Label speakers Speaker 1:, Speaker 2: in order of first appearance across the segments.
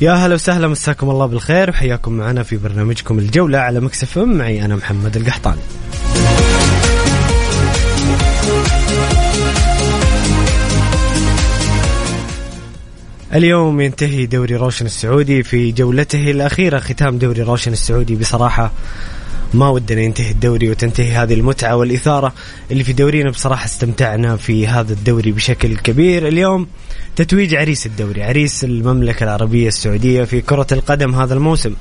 Speaker 1: يا هلا وسهلا مساكم الله بالخير وحياكم معنا في برنامجكم الجولة على Mix FM. معي أنا محمد القحطاني. اليوم ينتهي دوري روشن السعودي في جولته الأخيرة ختام دوري روشن السعودي بصراحة ما ودنا ينتهي الدوري وتنتهي هذه المتعة والإثارة اللي في دورينا. بصراحة استمتعنا في هذا الدوري بشكل كبير. اليوم تتويج عريس الدوري عريس المملكة العربية السعودية في كرة القدم هذا الموسم.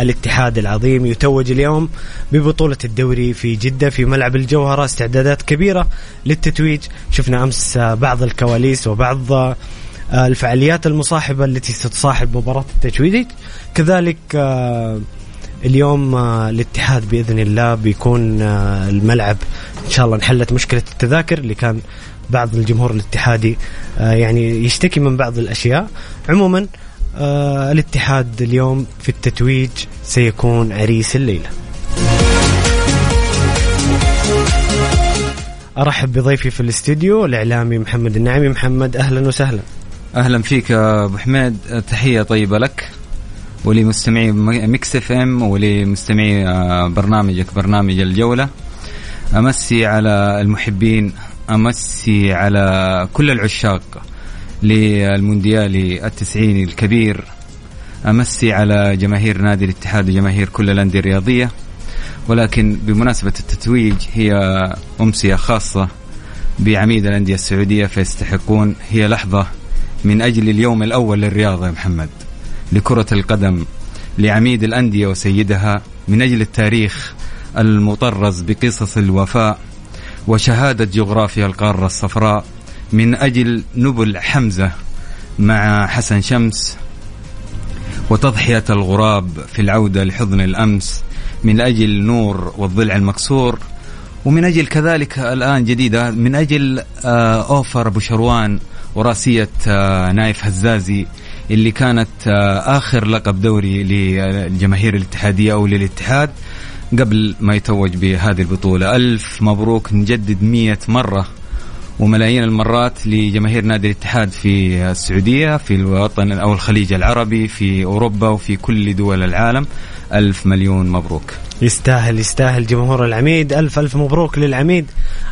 Speaker 1: الاتحاد العظيم يتوج اليوم ببطولة الدوري في جدة في ملعب الجوهرة. استعدادات كبيرة للتتويج. شفنا أمس بعض الكواليس وبعض الفعاليات المصاحبة التي ستصاحب مباراة التتويج. كذلك اليوم الاتحاد بإذن الله بيكون الملعب إن شاء الله انحلت مشكلة التذاكر اللي كان بعض الجمهور الاتحادي يعني يشتكي من بعض الأشياء. عموما الاتحاد اليوم في التتويج سيكون عريس الليلة. أرحب بضيفي في الاستديو الإعلامي محمد النعمي. محمد أهلا وسهلا.
Speaker 2: أهلا فيك أبو حميد. تحية طيبة لك. ولمستمعي Mix FM ولمستمعي برنامجك برنامج الجولة. أمسي على المحبين أمسي على كل العشاق للمونديالي التسعيني الكبير. أمسي على جماهير نادي الاتحاد وجماهير كل الأندية الرياضية. ولكن بمناسبة التتويج هي أمسية خاصة بعميد الأندية السعودية فيستحقون هي لحظة من أجل اليوم الأول للرياضة يا محمد. لكرة القدم لعميد الأندية وسيدها من أجل التاريخ المطرز بقصص الوفاء وشهادة جغرافيا القارة الصفراء من أجل نبل حمزة مع حسن شمس وتضحية الغراب في العودة لحضن الأمس من أجل نور والضلع المكسور ومن أجل كذلك الآن جديدة من أجل أوفر أبو شروان وراسية نايف هزازي اللي كانت آخر لقب دوري للجماهير الاتحادية أو للاتحاد قبل ما يتوج بهذه البطولة. ألف مبروك نجدد مية مرة وملايين المرات لجماهير نادي الاتحاد في السعودية في الوطن أو الخليج العربي في أوروبا وفي كل دول العالم. ألف مليون مبروك.
Speaker 1: يستاهل يستاهل جمهور العميد. ألف ألف مبروك للعميد.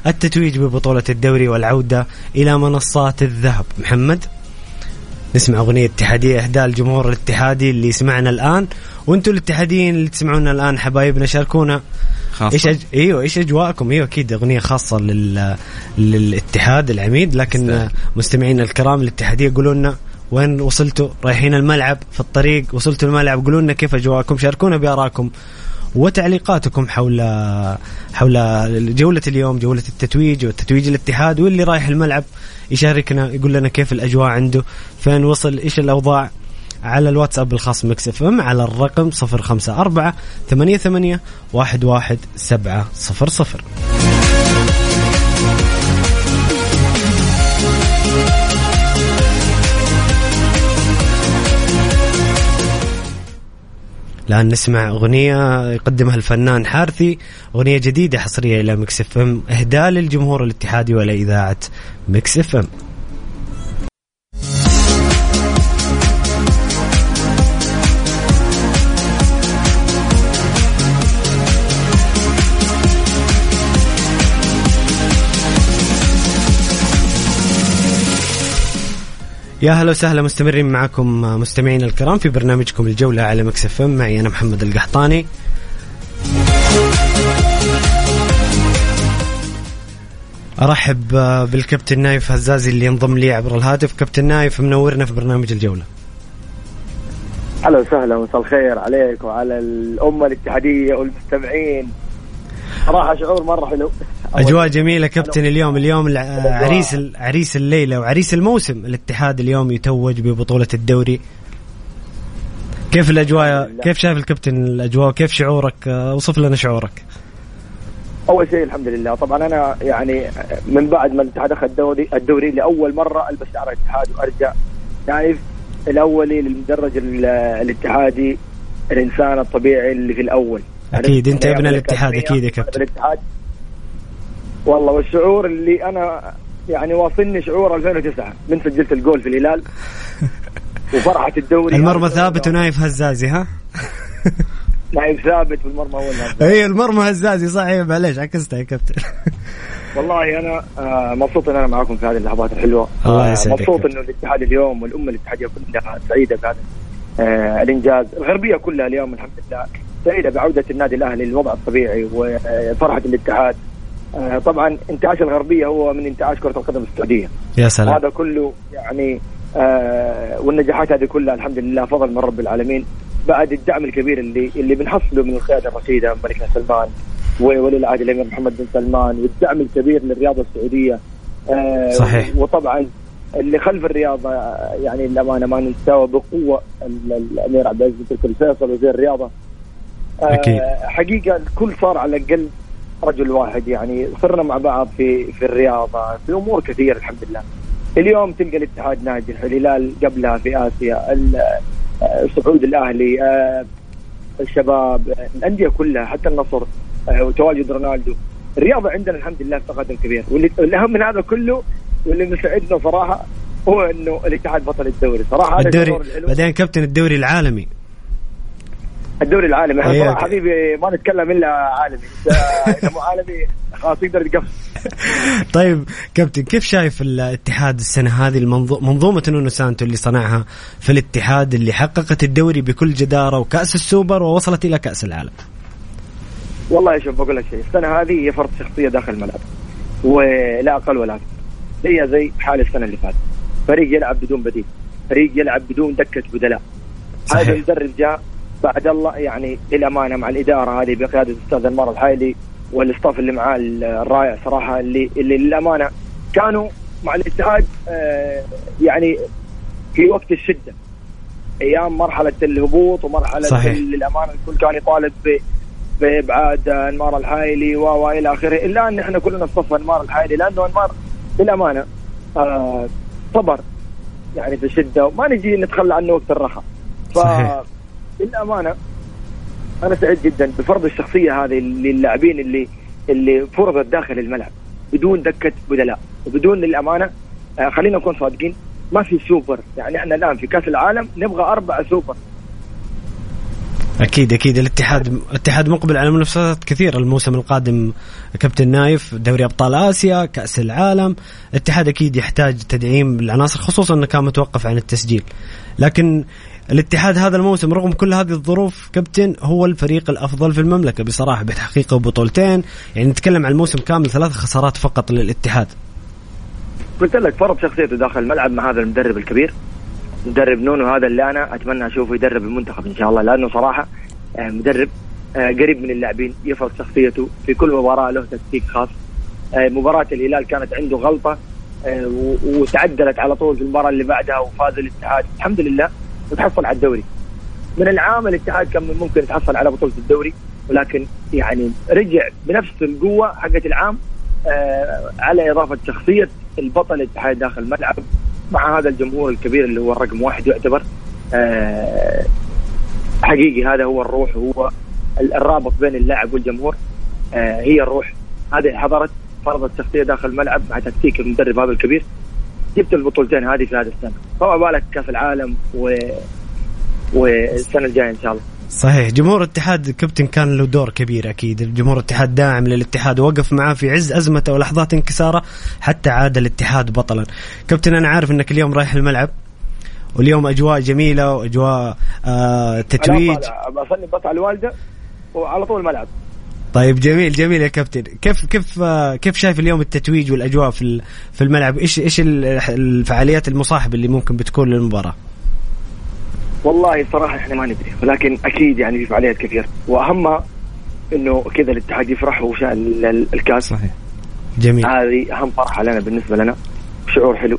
Speaker 1: التتويج ببطولة الدوري والعودة إلى منصات الذهب. محمد؟ نسمع أغنية اتحادية إهداء الجمهور الاتحادي اللي يسمعنا الآن. وأنتم الاتحاديين اللي تسمعونا الآن حبايبنا شاركونا.
Speaker 2: خاصة.
Speaker 1: إيش أج... إيوه إيش أجواءكم؟ إيوه أكيد أغنية خاصة لل... للاتحاد العميد. لكن. مستمعينا الكرام الاتحادية قولوا لنا وين وصلتوا؟ رايحين الملعب في الطريق وصلتوا الملعب؟ قولوا لنا كيف أجواءكم؟ شاركونا بآرائكم. وتعليقاتكم حول حول جولة اليوم جولة التتويج وتتويج الاتحاد واللي رايح الملعب يشاركنا يقول لنا كيف الأجواء عنده. فين وصل؟ إيش الأوضاع؟ على الواتساب الخاص Mix FM على الرقم 054 88 11 700 الآن نسمع أغنية يقدمها الفنان حارثي أغنية جديدة حصرية إلى Mix FM إهداء للجمهور الاتحادي ولإذاعة Mix FM. يا هلا وسهلا مستمرين معكم مستمعينا الكرام في برنامجكم الجولة على Mix FM معي أنا محمد القحطاني. أرحب بالكابتن نايف هزازي اللي ينضم لي عبر الهاتف. كابتن نايف منورنا في برنامج الجولة.
Speaker 3: أهلا وسهلا مساء الخير عليك وعلى الأمة الاتحادية والمستمعين. صراحة شعور مرة حلو.
Speaker 1: أجواء جميلة كابتن اليوم. اليوم عريس عريس الليلة وعريس الموسم. الاتحاد اليوم يتوج ببطولة الدوري. كيف الأجواء؟ كيف شايف الكابتن الأجواء؟ كيف شعورك؟ اوصف لنا شعورك.
Speaker 3: أول شيء الحمد لله. طبعا أنا يعني من بعد ما الاتحاد أخذ الدوري الدوري لأول مرة ألبس شعار الاتحاد وأرجع شايف الأولي للمدرج الاتحادي الإنسان الطبيعي اللي في الأول.
Speaker 1: أكيد. أنت ابن الاتحاد أكيد يا كابتن. الاتحاد.
Speaker 3: والله والشعور اللي أنا يعني واصلني شعور 2009 من سجلت الجول في الهلال. وفرحة الدوري.
Speaker 1: المرمى ثابت ونايف هزازي ها؟
Speaker 3: نايف ثابت والمرمى هو
Speaker 1: إي المرمى هزازي صحيح معليش عكستها يا كابتن.
Speaker 3: والله أنا آه، مبسوط إن أنا معاكم في هذه اللحظات الحلوة.
Speaker 1: الله آه، يسعدك.
Speaker 3: مبسوط إنه الاتحاد اليوم والأمة الاتحادية كلها سعيدة بهذا آه الإنجاز. الغربية كلها اليوم الحمد لله سعيدة بعودة النادي الأهلي للوضع الطبيعي وفرحة الاتحاد. طبعا انتعاش الغربية هو من انتعاش كرة القدم السعودية.
Speaker 1: يا سلام.
Speaker 3: هذا كله يعني آه والنجاحات هذه كلها الحمد لله فضل من رب العالمين. بعد الدعم الكبير اللي اللي بنحصله من القيادة الرشيدة ملكنا سلمان وولي العهد الأمير محمد بن سلمان والدعم الكبير للرياضة السعودية.
Speaker 1: آه صحيح.
Speaker 3: وطبعا اللي خلف الرياضة يعني للأمانة ما ننساه بقوة الأمير عبد العزيز بن الفيصل وزير الرياضة.
Speaker 1: آه أكيد.
Speaker 3: حقيقة الكل صار على الأقل رجل واحد يعني صرنا مع بعض في في الرياضة في أمور كثيرة الحمد لله. اليوم تلقى الاتحاد ناجح الهلال قبلها في آسيا السعود الأهلي آه، الشباب الأندية كلها حتى النصر آه، وتواجد رونالدو. الرياضة عندنا الحمد لله في تقدم كبير واللي الأهم من هذا كله واللي مسعدنا صراحة هو إنه الاتحاد بطل الدوري.
Speaker 1: صراحة الدوري بعدين كابتن الدوري العالمي.
Speaker 3: الدوري العالمي. إحنا صراحة حبيبي ما نتكلم إلا عالمي. إذا مو عالمي خلاص يقدر يقفل
Speaker 1: طيب كابتن كيف شايف الاتحاد السنة هذه؟ منظومة نونو سانتو اللي صنعها في الاتحاد اللي حققت الدوري بكل جدارة وكأس السوبر ووصلت إلى كأس العالم.
Speaker 3: والله شوف بقول لك شيء. السنة هذه هي فرض شخصية داخل الملعب. ولا أقل ولا أكثر. هي زي حال السنة اللي فاتت. فريق يلعب بدون بديل. فريق يلعب بدون دكة بدلاء. هذا المدرب جاء بعد الله يعني للامانه مع الإدارة هذه بقياده الأستاذ انمار الحايلي والاستاف اللي معاه الرائع صراحة اللي اللي للأمانة كانوا مع الاتحاد آه يعني في وقت الشدة. أيام مرحلة الهبوط ومرحلة
Speaker 1: صحيح.
Speaker 3: للامانه الكل كان يطالب بإبعاد أنمار الحايلي و إلى آخره. الا ان إحنا كلنا في أنمار الحايلي لأنه أنمار للأمانة آه صبر يعني في الشدة. وما نجي نتخلى عنه وقت الرخاء. ف للأمانة أنا سعيد جدا بفرض الشخصية هذه للاعبين اللي اللي فرضت داخل الملعب بدون دكة بدلاء. وبدون للأمانة آه خلينا نكون صادقين ما في سوبر. يعني إحنا الآن في كأس العالم نبغى اربعه سوبر.
Speaker 1: أكيد أكيد. الاتحاد الاتحاد مقبل على منافسات كثيرة الموسم القادم. كابتن نايف دوري أبطال آسيا كأس العالم. الاتحاد أكيد يحتاج تدعيم العناصر خصوصا إنه كان متوقف عن التسجيل. لكن الاتحاد هذا الموسم رغم كل هذه الظروف كابتن هو الفريق الأفضل في المملكة بصراحة بتحقيقه بطولتين يعني نتكلم عن الموسم كامل ثلاث خسارات فقط للاتحاد.
Speaker 3: قلت لك فرض شخصيته داخل الملعب مع هذا المدرب الكبير مدرب نونو هذا اللي أنا أتمنى أشوفه يدرب المنتخب إن شاء الله لأنه صراحة آه، مدرب آه، قريب من اللاعبين يفرض شخصيته في كل مباراة له تكتيك خاص. آه، مباراة الهلال كانت عنده غلطة وتعدلت على طول في المباراة اللي بعدها وفاز الاتحاد. الحمد لله وتحصل على الدوري. من العام الاتحاد كان ممكن يتحصل على بطولة الدوري ولكن يعني رجع بنفس القوة حقت العام على إضافة شخصية البطل الاتحاد داخل الملعب. مع هذا الجمهور الكبير اللي هو الرقم واحد يعتبر آه، حقيقي هذا هو الروح وهو الرابط بين اللاعب والجمهور آه، هي الروح. هذه حضرت فرضت شخصية داخل الملعب مع تكتيك المدرب هذا الكبير. جبت البطولتين هذه في هذا السنة. فما بالك كأس العالم و والسنة الجاية إن شاء الله.
Speaker 1: صحيح. جمهور الاتحاد كابتن كان له دور كبير أكيد. جمهور الاتحاد داعم للاتحاد. وقف معاه في عز ازمته ولحظات انكسارة حتى عاد الاتحاد بطلا. كابتن أنا عارف إنك اليوم رايح الملعب واليوم أجواء جميلة وأجواء آه تتويج.
Speaker 3: بصلي بس على الوالدة وعلى طول الملعب.
Speaker 1: طيب جميل جميل يا كابتن. كيف كيف كيف شايف اليوم التتويج والأجواء في في الملعب؟ إيش إيش الفعاليات المصاحبة اللي ممكن بتكون للمباراة؟
Speaker 3: والله صراحة إحنا ما ندري ولكن أكيد يعني في فعاليات كثير واهمها إنه كذا الاتحاد يفرح وشأن الكاس.
Speaker 1: صحيح. جميل.
Speaker 3: هذه أهم فرحة لنا بالنسبة لنا. شعور حلو.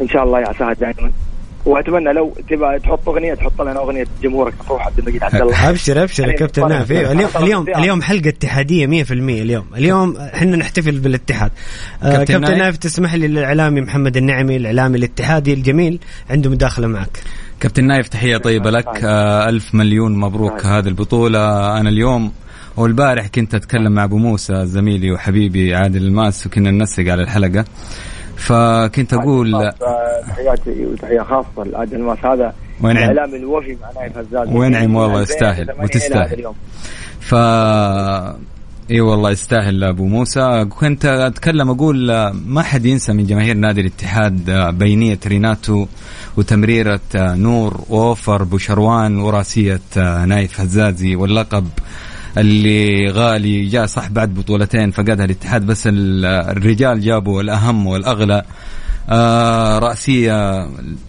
Speaker 3: إن شاء الله يا عساها دائما. وأتمنى لو تبغى تحط أغنية تحط لنا أغنية جمهورك. مفتوح عبد المجيد عبد الله.
Speaker 1: أبشر أبشر يا كابتن نايف اليوم اليوم اليوم حلقة اتحادية 100% اليوم. اليوم إحنا نحتفل بالاتحاد. آه كابتن نايف؟ تسمح لي الاعلامي محمد النعمي الإعلامي الاتحادي الجميل عنده مداخلة معك.
Speaker 2: كابتن نايف تحية طيبة لك. آه ألف مليون مبروك هذه البطولة. أنا اليوم والبارح كنت أتكلم مع أبو موسى زميلي وحبيبي عادل الماس وكنا ننسق على الحلقة. فكنت أقول
Speaker 3: تحياتي وتحية خاصة لعادل الماس هذا
Speaker 2: وينعم
Speaker 3: الإعلام الوفي مع نايف هزازي
Speaker 2: وينعم والله يستاهل وتستاهل. ف إي والله يستاهل ابو موسى. كنت أتكلم أقول ما حد ينسى من جماهير نادي الاتحاد بينية ريناتو وتمريرة نور و over بوشروان وراسيه نايف هزازي واللقب اللي غالي جاء صح بعد بطولتين فقدها الاتحاد بس الرجال جابوا الأهم والأغلى. آه رأسية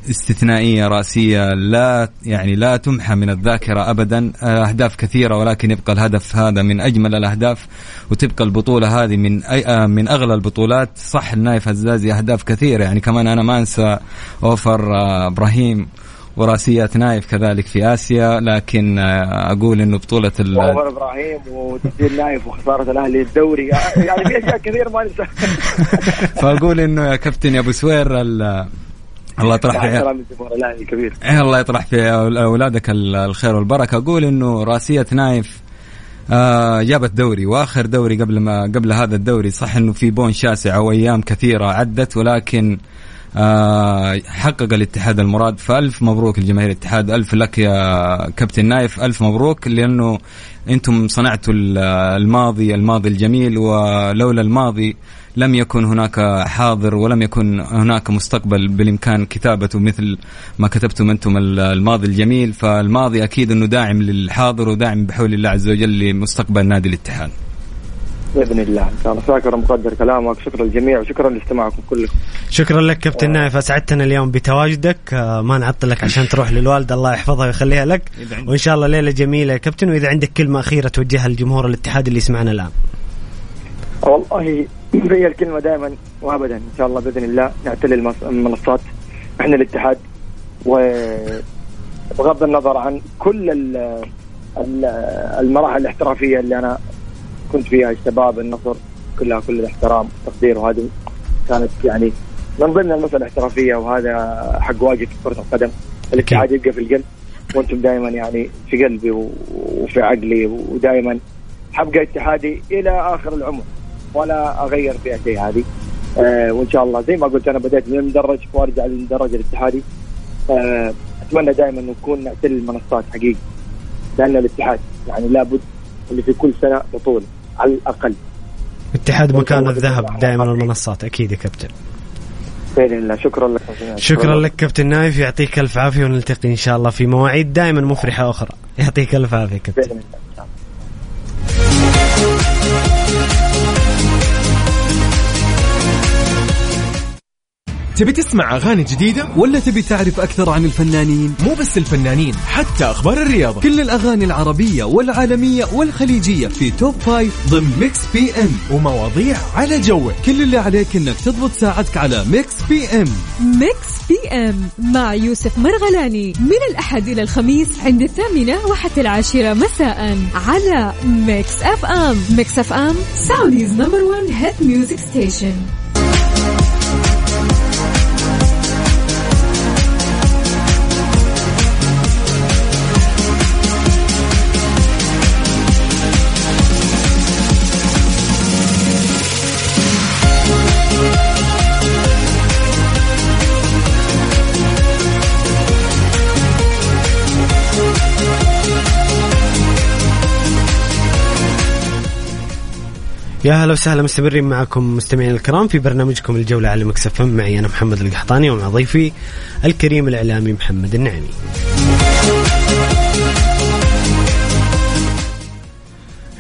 Speaker 2: استثنائية رأسية لا يعني لا تمحى من الذاكرة أبدا. آه أهداف كثيرة ولكن يبقى الهدف هذا من أجمل الأهداف وتبقى البطولة هذه من أي آه من أغلى البطولات. صح النايف هزازي أهداف كثيرة. يعني كمان أنا ما أنسى أوفر آه إبراهيم. وراسية نايف كذلك في آسيا لكن آه، أقول إنه بطولة
Speaker 3: ال عمر إبراهيم وتسجيل نايف وخسارة الأهلي الدوري. يعني في أشياء كثير ما ننسى.
Speaker 2: فأقول إنه يا كابتن يا أبو سوير الله يطرح في
Speaker 3: كبير
Speaker 2: إيه، الله يطرح في أولادك الخير والبركة. أقول إنه راسيه نايف آه جابت دوري وآخر دوري قبل ما قبل هذا الدوري. صح إنه في بون شاسع وأيام كثيرة عدت ولكن حقق الاتحاد المراد. فألف مبروك لجماهير الاتحاد. ألف لك يا كابتن نايف. ألف مبروك لأنه أنتم صنعتوا الماضي الماضي الجميل ولولا الماضي لم يكن هناك حاضر ولم يكن هناك مستقبل بالإمكان كتابته مثل ما كتبتم أنتم الماضي الجميل. فالماضي أكيد أنه داعم للحاضر وداعم بحول الله عز وجل لمستقبل نادي الاتحاد.
Speaker 3: بإذن الله. إن شاء الله. شاكر ومقدر كلامك. شكرا للجميع وشكرا لاستماعكم كلكم.
Speaker 1: شكرا لك كابتن آه. نايف. أسعدتنا اليوم بتواجدك. آه ما نعطلك عشان تروح للوالده الله يحفظها ويخليها لك. وإن شاء الله ليلة جميلة. يا كابتن وإذا عندك كلمة أخيرة توجهها لجمهور الاتحاد اللي يسمعنا الآن.
Speaker 3: والله هي الكلمة دائما وابدا. إن شاء الله بإذن الله نعتلي المنصات. إحنا الاتحاد. وبغض النظر عن كل المراحل الاحترافية اللي أنا كنت فيها الشباب النصر كلها كل الاحترام والتقدير وهذه كانت يعني من ضمن المسألة الاحترافية وهذا حق واجب في كرة القدم. الاتحاد يبقى في القلب وأنتم دائما يعني في قلبي وفي عقلي ودائما حبقى اتحادي إلى آخر العمر. ولا أغير في شيء هذه. آه وإن شاء الله زي ما قلت أنا بديت من المدرج وأرجع للمدرج الاتحادي. آه أتمنى دائما نكون نعتل المنصات حقيقي. لأن الاتحاد يعني لابد اللي في كل سنة بطولة. على الأقل.
Speaker 1: اتحاد مكان الذهب دائما المنصات أكيد يا كابتن.
Speaker 3: بإذن الله. شكرا لك.
Speaker 1: شكرا لك كابتن نايف. يعطيك ألف عافية ونلتقي إن شاء الله في مواعيد دائما مفرحة أخرى. يعطيك ألف عافية كابتن. بإذن الله.
Speaker 4: تبي تسمع أغاني جديدة؟ ولا تبي تعرف أكثر عن الفنانين؟
Speaker 5: مو بس الفنانين حتى أخبار الرياضة.
Speaker 4: كل الأغاني العربية والعالمية والخليجية في Top Five ضمن Mix PM.
Speaker 5: ومواضيع على جوك.
Speaker 4: كل اللي عليك إنك تضبط ساعتك على Mix
Speaker 6: PM. Mix PM مع يوسف مرغلاني. من الأحد إلى الخميس عند الثامنة وحتى العاشرة مساء على Mix FM. Mix FM Saudi's number 1 hit music station
Speaker 1: يا هلا وسهلا مستمرين معكم مستمعين الكرام في برنامجكم الجولة على مكسف معي أنا محمد القحطاني ومع ضيفي الكريم الإعلامي محمد النعمي.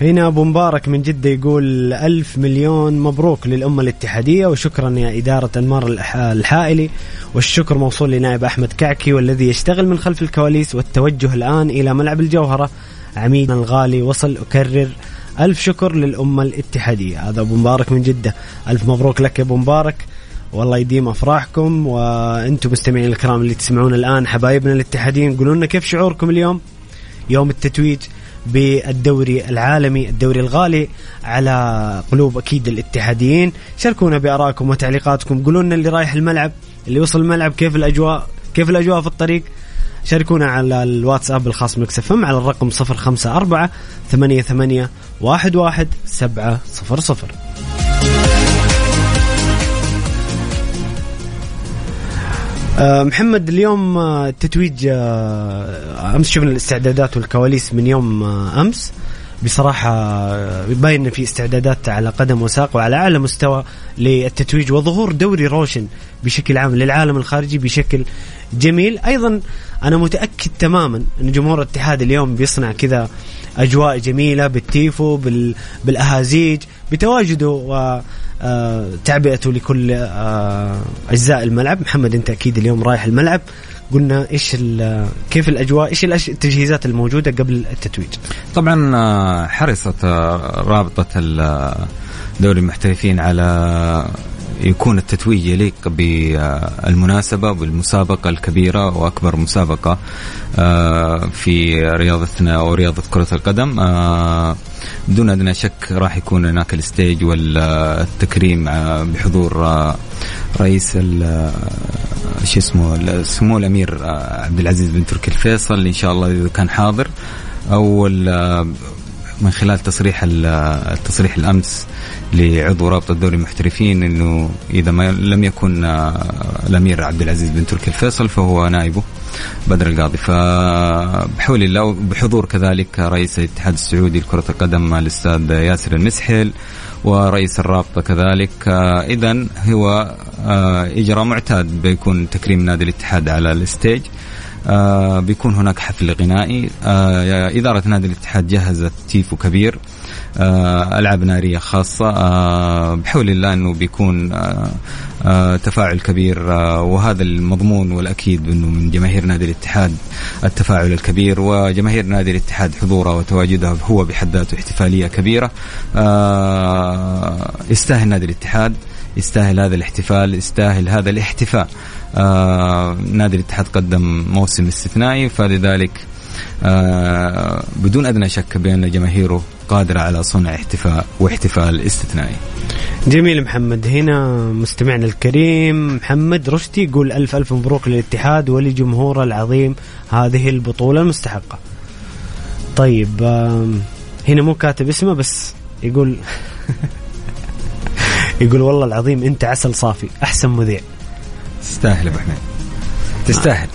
Speaker 1: هنا أبو مبارك من جدة يقول ألف مليون مبروك للأمة الاتحادية وشكرا يا إدارة أنمار الحائلي والشكر موصول لنائب أحمد كعكي والذي يشتغل من خلف الكواليس والتوجه الآن إلى ملعب الجوهرة. عميدنا الغالي وصل أكرر ألف شكر للأمة الاتحادية. هذا أبو مبارك من جدة. ألف مبروك لك يا أبو مبارك. والله يديم أفراحكم وأنتم مستمعين الكرام اللي تسمعون الآن حبايبنا الاتحاديين قولوا لنا كيف شعوركم اليوم؟ يوم التتويج بالدوري العالمي الدوري الغالي على قلوب أكيد الاتحاديين. شاركونا بآرائكم وتعليقاتكم. قولوا لنا اللي رايح الملعب اللي وصل الملعب كيف الأجواء كيف الأجواء في الطريق؟ شاركونا على الواتساب الخاص مكس على الرقم 054 88 11 700 آه، محمد اليوم آه، آه، أمس شفنا الاستعدادات والكواليس من يوم أمس. بصراحة يبين في استعدادات على قدم وساق وعلى أعلى مستوى للتتويج وظهور دوري روشن بشكل عام للعالم الخارجي بشكل جميل. أيضا أنا متأكد تماما أن جمهور الاتحاد اليوم بيصنع كذا أجواء جميلة بالتيفو بالأهازيج بتواجده و تعبئته لكل أجزاء الملعب. محمد أنت أكيد اليوم رايح الملعب. قلنا إيش كيف الأجواء إيش التجهيزات الموجودة قبل التتويج؟
Speaker 2: طبعا آه، حرصت آه، رابطة دوري المحترفين على يكون التتويج يليق بالمناسبة والمسابقة الكبيرة وأكبر مسابقة آه، في رياضتنا أو رياضة كرة القدم. بدون أدنى شك راح يكون هناك الستيج والتكريم بحضور رئيس شو اسمه سمو الأمير آه، عبد العزيز بن تركي الفيصل. إن شاء الله إذا كان حاضر. أو من خلال تصريح التصريح الأمس لعضو رابطة الدوري المحترفين إنه إذا ما لم يكن آه، الأمير عبد العزيز بن تركي الفيصل فهو نائبه بدر القاضي. فبحول الله وبحضور كذلك رئيس الاتحاد السعودي لكرة القدم الأستاذ ياسر المسحل ورئيس الرابطة كذلك. آه، اذا هو آه، إجراء معتاد بيكون تكريم نادي الاتحاد على الستيج. آه بيكون هناك حفل غنائي. آه إدارة نادي الاتحاد جهزت تيفو كبير. آه ألعاب نارية خاصة. آه بحول الله أنه بيكون آه آه تفاعل كبير. آه وهذا المضمون والأكيد أنه من جماهير نادي الاتحاد التفاعل الكبير. وجماهير نادي الاتحاد حضوره وتواجدها هو بحد ذاته احتفالية كبيرة. آه يستاهل نادي الاتحاد يستاهل هذا الاحتفال يستاهل هذا الاحتفاء. آه نادي الاتحاد قدم موسم استثنائي فلذلك آه بدون أدنى شك بأن جماهيره قادرة على صنع احتفاء واحتفال استثنائي.
Speaker 1: جميل محمد هنا مستمعنا الكريم محمد رشدي يقول ألف ألف مبروك للاتحاد ولجمهوره العظيم هذه البطولة المستحقة. طيب هنا مو كاتب اسمه بس يقول يقول والله العظيم أنت عسل صافي أحسن مذيع
Speaker 2: تستاهل أبو حميد. تستاهل.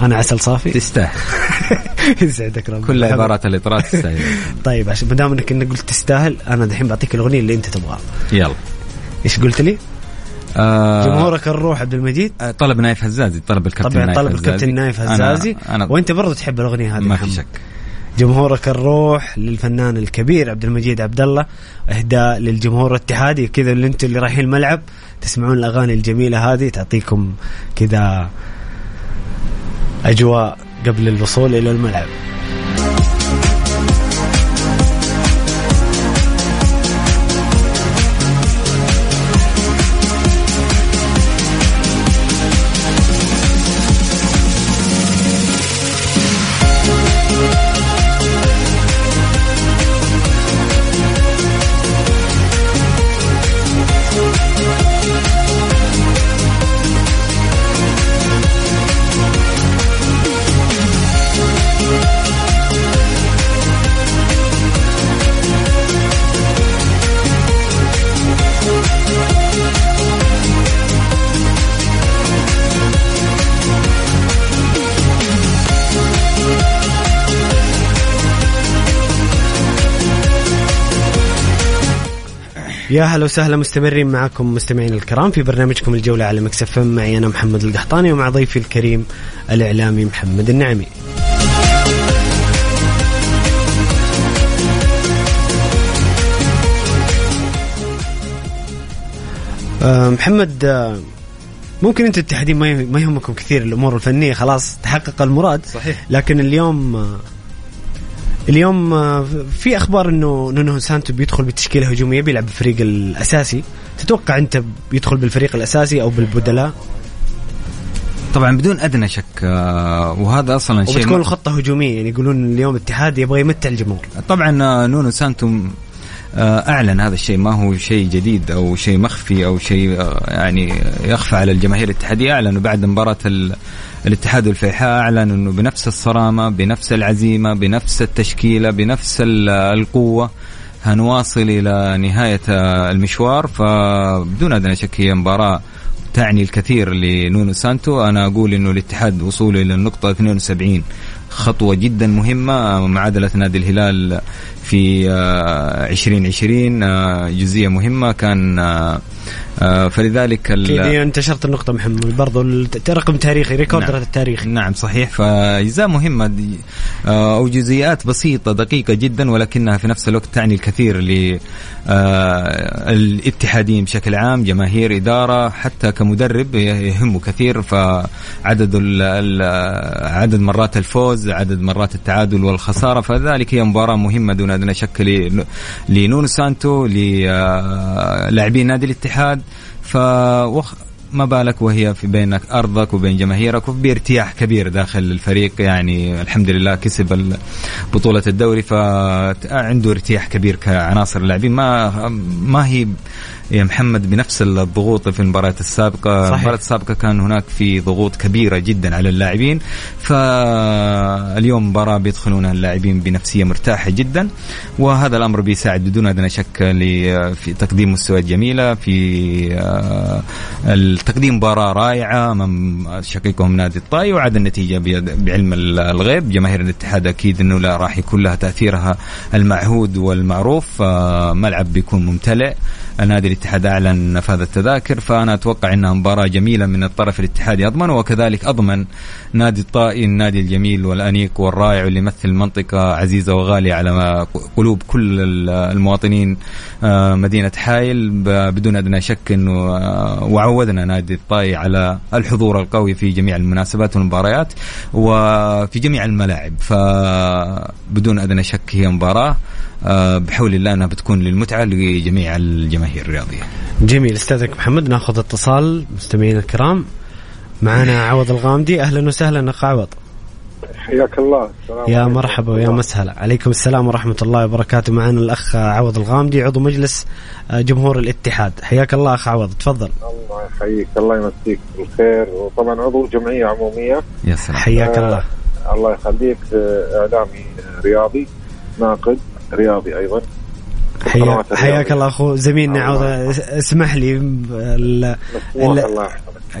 Speaker 1: أنا عسل صافي؟
Speaker 2: تستاهل.
Speaker 1: يسعدك ربي.
Speaker 2: كل عبارات الاطراء تستاهل.
Speaker 1: طيب عشان ما دام إنك إنك قلت تستاهل أنا دحين بعطيك الأغنية اللي أنت تبغاها.
Speaker 2: يلا.
Speaker 1: إيش قلت لي؟ آه جمهورك الروح عبد المجيد؟
Speaker 2: آه طلب نايف هزازي طلب الكابتن
Speaker 1: طبعا نايف طلب الكابتن نايف هزازي. أنا وأنت برضه تحب الأغنية هذه
Speaker 2: ما في شك.
Speaker 1: جمهورك الروح للفنان الكبير عبد المجيد عبد الله إهداء للجمهور الاتحادي كذا اللي أنتم اللي رايحين الملعب. تسمعون الأغاني الجميلة هذه تعطيكم كذا أجواء قبل الوصول إلى الملعب. يا هلا وسهلا مستمرين معكم مستمعين الكرام في برنامجكم الجولة على مكسف معي أنا محمد القحطاني ومع ضيفي الكريم الإعلامي محمد النعمي. آه، محمد آه، ممكن أنتم الاتحادين ما يهمكم كثير الأمور الفنية خلاص تحقق المراد.
Speaker 2: صحيح.
Speaker 1: لكن اليوم آه، اليوم في أخبار إنه نونو سانتو بيدخل بتشكيلة هجومية بيلعب بالفريق الأساسي. تتوقع أنت بيدخل بالفريق الأساسي أو بالبدلاء؟
Speaker 2: طبعا بدون أدنى شك وهذا أصلا
Speaker 1: شيء وبتكون الخطة هجومية يعني يقولون اليوم الاتحاد يبغى يمتع الجمهور.
Speaker 2: طبعا نونو سانتو آه، أعلن هذا الشيء ما هو شيء جديد أو شيء مخفي أو شيء آه، يعني يخفى على الجماهير الاتحادية أعلنوا بعد مباراة الاتحاد والفيحاء أعلن إنه بنفس الصرامة بنفس العزيمة بنفس التشكيلة بنفس القوة هنواصل إلى نهاية المشوار. فبدون أدنى شك هي مباراة تعني الكثير لنونو سانتو. أنا أقول إنه الاتحاد وصوله إلى النقطة 72 خطوة جدا مهمة. معادلة نادي الهلال في 2020 آه، آه، جزئية مهمة. كان آه، فلذلك
Speaker 1: كذا انتشرت النقطة محمد برضو رقم تاريخي ريكورد
Speaker 2: نعم.
Speaker 1: التاريخي
Speaker 2: نعم صحيح. فأجزاء مهمة دي آه، أو جزئيات بسيطة دقيقة جدا ولكنها في نفس الوقت تعني الكثير للاتحادين آه، بشكل عام جماهير إدارة حتى كمدرب يهمه كثير. فعدد عدد مرات الفوز عدد مرات التعادل والخسارة فذلك هي مباراة مهمة دون أدنى شك لنونو سانتو للاعبين نادي الاتحاد. ف ما بالك وهي في بينك أرضك وبين جماهيرك وبارتياح كبير داخل الفريق يعني الحمد لله كسب بطولة الدوري فعنده ارتياح كبير كعناصر اللاعبين. ما ما هي يا محمد بنفس الضغوط في المباريات السابقة صحيح. المباريات السابقة كان هناك في ضغوط كبيرة جدا على اللاعبين فاليوم مباراة بيدخلونها اللاعبين بنفسية مرتاحة جدا وهذا الأمر بيساعد بدون أدنى شك في تقديم مستويات جميلة في آه، التقديم مباراة رائعة أمام شقيقهم نادي الطائي وعاد النتيجة بعلم الغيب جماهير الاتحاد أكيد أنه لا راح يكون لها تأثيرها المعهود والمعروف ملعب بيكون ممتلئ نادي الاتحاد أعلن نفاذ التذاكر فأنا أتوقع إنها مباراة جميلة من الطرف الاتحادي. أضمن وكذلك أضمن نادي الطائي النادي الجميل والأنيق والرائع واللي يمثل منطقة عزيزة وغالية على قلوب كل المواطنين آه، مدينة حايل. بدون أدنى شك إنه آه، وعودنا نادي الطائي على الحضور القوي في جميع المناسبات والمباريات وفي جميع الملاعب. فبدون أدنى شك هي مباراة. بحول الله أنها بتكون للمتعة لجميع الجماهير الرياضية.
Speaker 1: جميل. أستاذك محمد ناخذ اتصال مستمعينا الكرام. معنا عوض الغامدي. أهلا وسهلا أخ عوض.
Speaker 7: حياك الله.
Speaker 1: السلام يا مرحبا ويا مسهلا. عليكم السلام ورحمة الله وبركاته. معنا الأخ عوض الغامدي عضو مجلس آه، جمهور الاتحاد. حياك الله أخ عوض. تفضل.
Speaker 7: الله يحييك. الله يمسيك بالخير. وطبعا عضو جمعية عمومية.
Speaker 1: يا سلام. حياك
Speaker 7: آه
Speaker 1: الله
Speaker 7: الله يخليك آه، إعلامي رياضي ناقد. رياضي أيضا.
Speaker 1: حياك حياك الله أخو. زميلنا عوض اسمح لي ال الله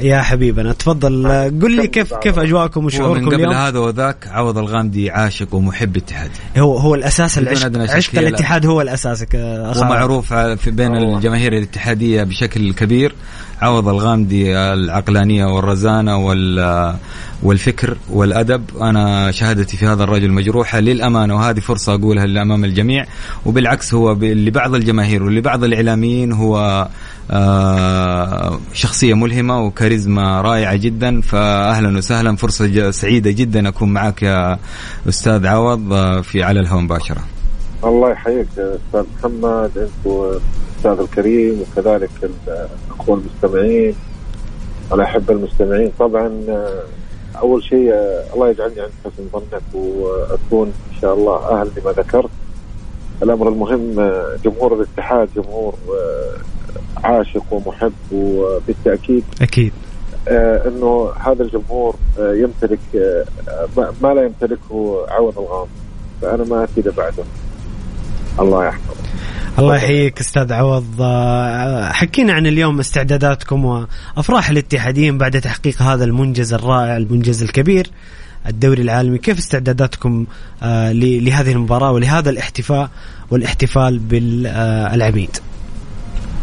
Speaker 1: يا حبيبنا تفضل. قل لي كيف كيف أجواءكم وشعوركم
Speaker 2: من قبل
Speaker 1: اليوم؟
Speaker 2: هذا وذاك عوض الغامدي عاشق ومحب اتحاد.
Speaker 1: هو هو الأساس العشق عشق الاتحاد هو الأساس
Speaker 2: ومعروف في بين الجماهير الاتحادية بشكل كبير. عوض الغامدي العقلانية والرزانة وال والفكر والأدب. أنا شهادتي في هذا الرجل مجروحة للأمانة وهذه فرصة أقولها امام الجميع. وبالعكس هو لبعض الجماهير ولبعض الإعلاميين هو آه، شخصية ملهمة وكاريزما رائعة جدا. فأهلا وسهلا فرصة سعيدة جدا أكون معك يا أستاذ عوض آه، في على الهواء مباشرة.
Speaker 7: الله يحييك أستاذ محمد. أنت والأستاذ الكريم وكذلك الأخوة المستمعين أحب المستمعين. طبعا آه، أول شيء الله يجعلني عند حسن ظنك وأكون إن شاء الله أهل لما ذكرت. الأمر المهم جمهور الاتحاد جمهور عاشق ومحب وبالتأكيد
Speaker 1: أكيد.
Speaker 7: آه إنه هذا الجمهور آه يمتلك آه ما لا يمتلكه عوض الغام فأنا ما افيد بعده. الله يحفظه.
Speaker 1: الله يحييك أستاذ عوض. آه، حكينا عن اليوم استعداداتكم وأفراح الاتحادين بعد تحقيق هذا المنجز الرائع المنجز الكبير الدوري العالمي. كيف استعداداتكم آه، لهذه المباراة ولهذا الاحتفاء والاحتفال بالعميد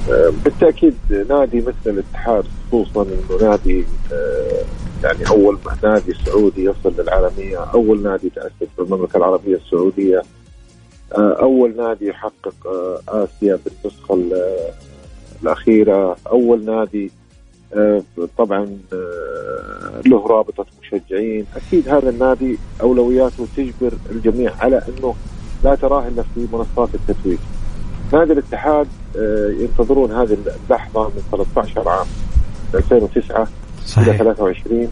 Speaker 7: آه، بالتأكيد نادي مثل الاتحاد خصوصا إنه نادي آه، يعني أول نادي سعودي يصل للعالمية، أول نادي تأسس في المملكة العربية السعودية. آه، أول نادي يحقق آسيا بالنسخه الأخيرة، أول نادي طبعا له رابطة مشجعين، أكيد هذا النادي أولوياته تجبر الجميع على أنه لا تراه الا في منصات التتويج. نادي الاتحاد آه، ينتظرون هذه اللحظة من 13 عام 2009 صحيح. إلى 23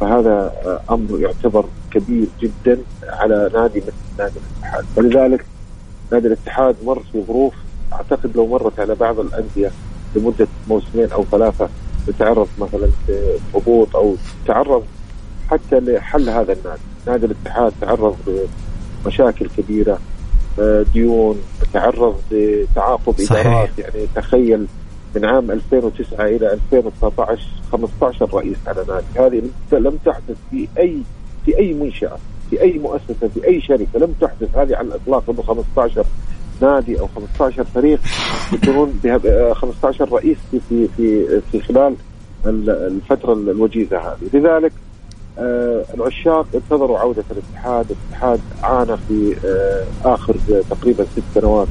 Speaker 7: فهذا آه، أمر يعتبر كبير جدا على نادي مثل نادي الاتحاد. ولذلك نادي الاتحاد مر في ظروف أعتقد لو مرت على بعض الأندية لمدة موسمين أو ثلاثة تتعرض مثلا لهبوط أو تعرض حتى لحل هذا النادي، نادي الاتحاد تعرض لمشاكل كبيرة ديون تعرض لتعاقب إدارات. يعني تخيل من عام 2009 إلى 2019 15 رئيس على نادي. هذه لم تحدث في أي في أي منشأة في أي مؤسسة في أي شركة لم تحدث هذه على الإطلاق انه 15 نادي أو 15 فريق يكونون 15 رئيس في في في في خلال الفترة الوجيزة هذه. لذلك آه العشاق انتظروا عودة الاتحاد الاتحاد عانى في آه آخر تقريبا ست سنوات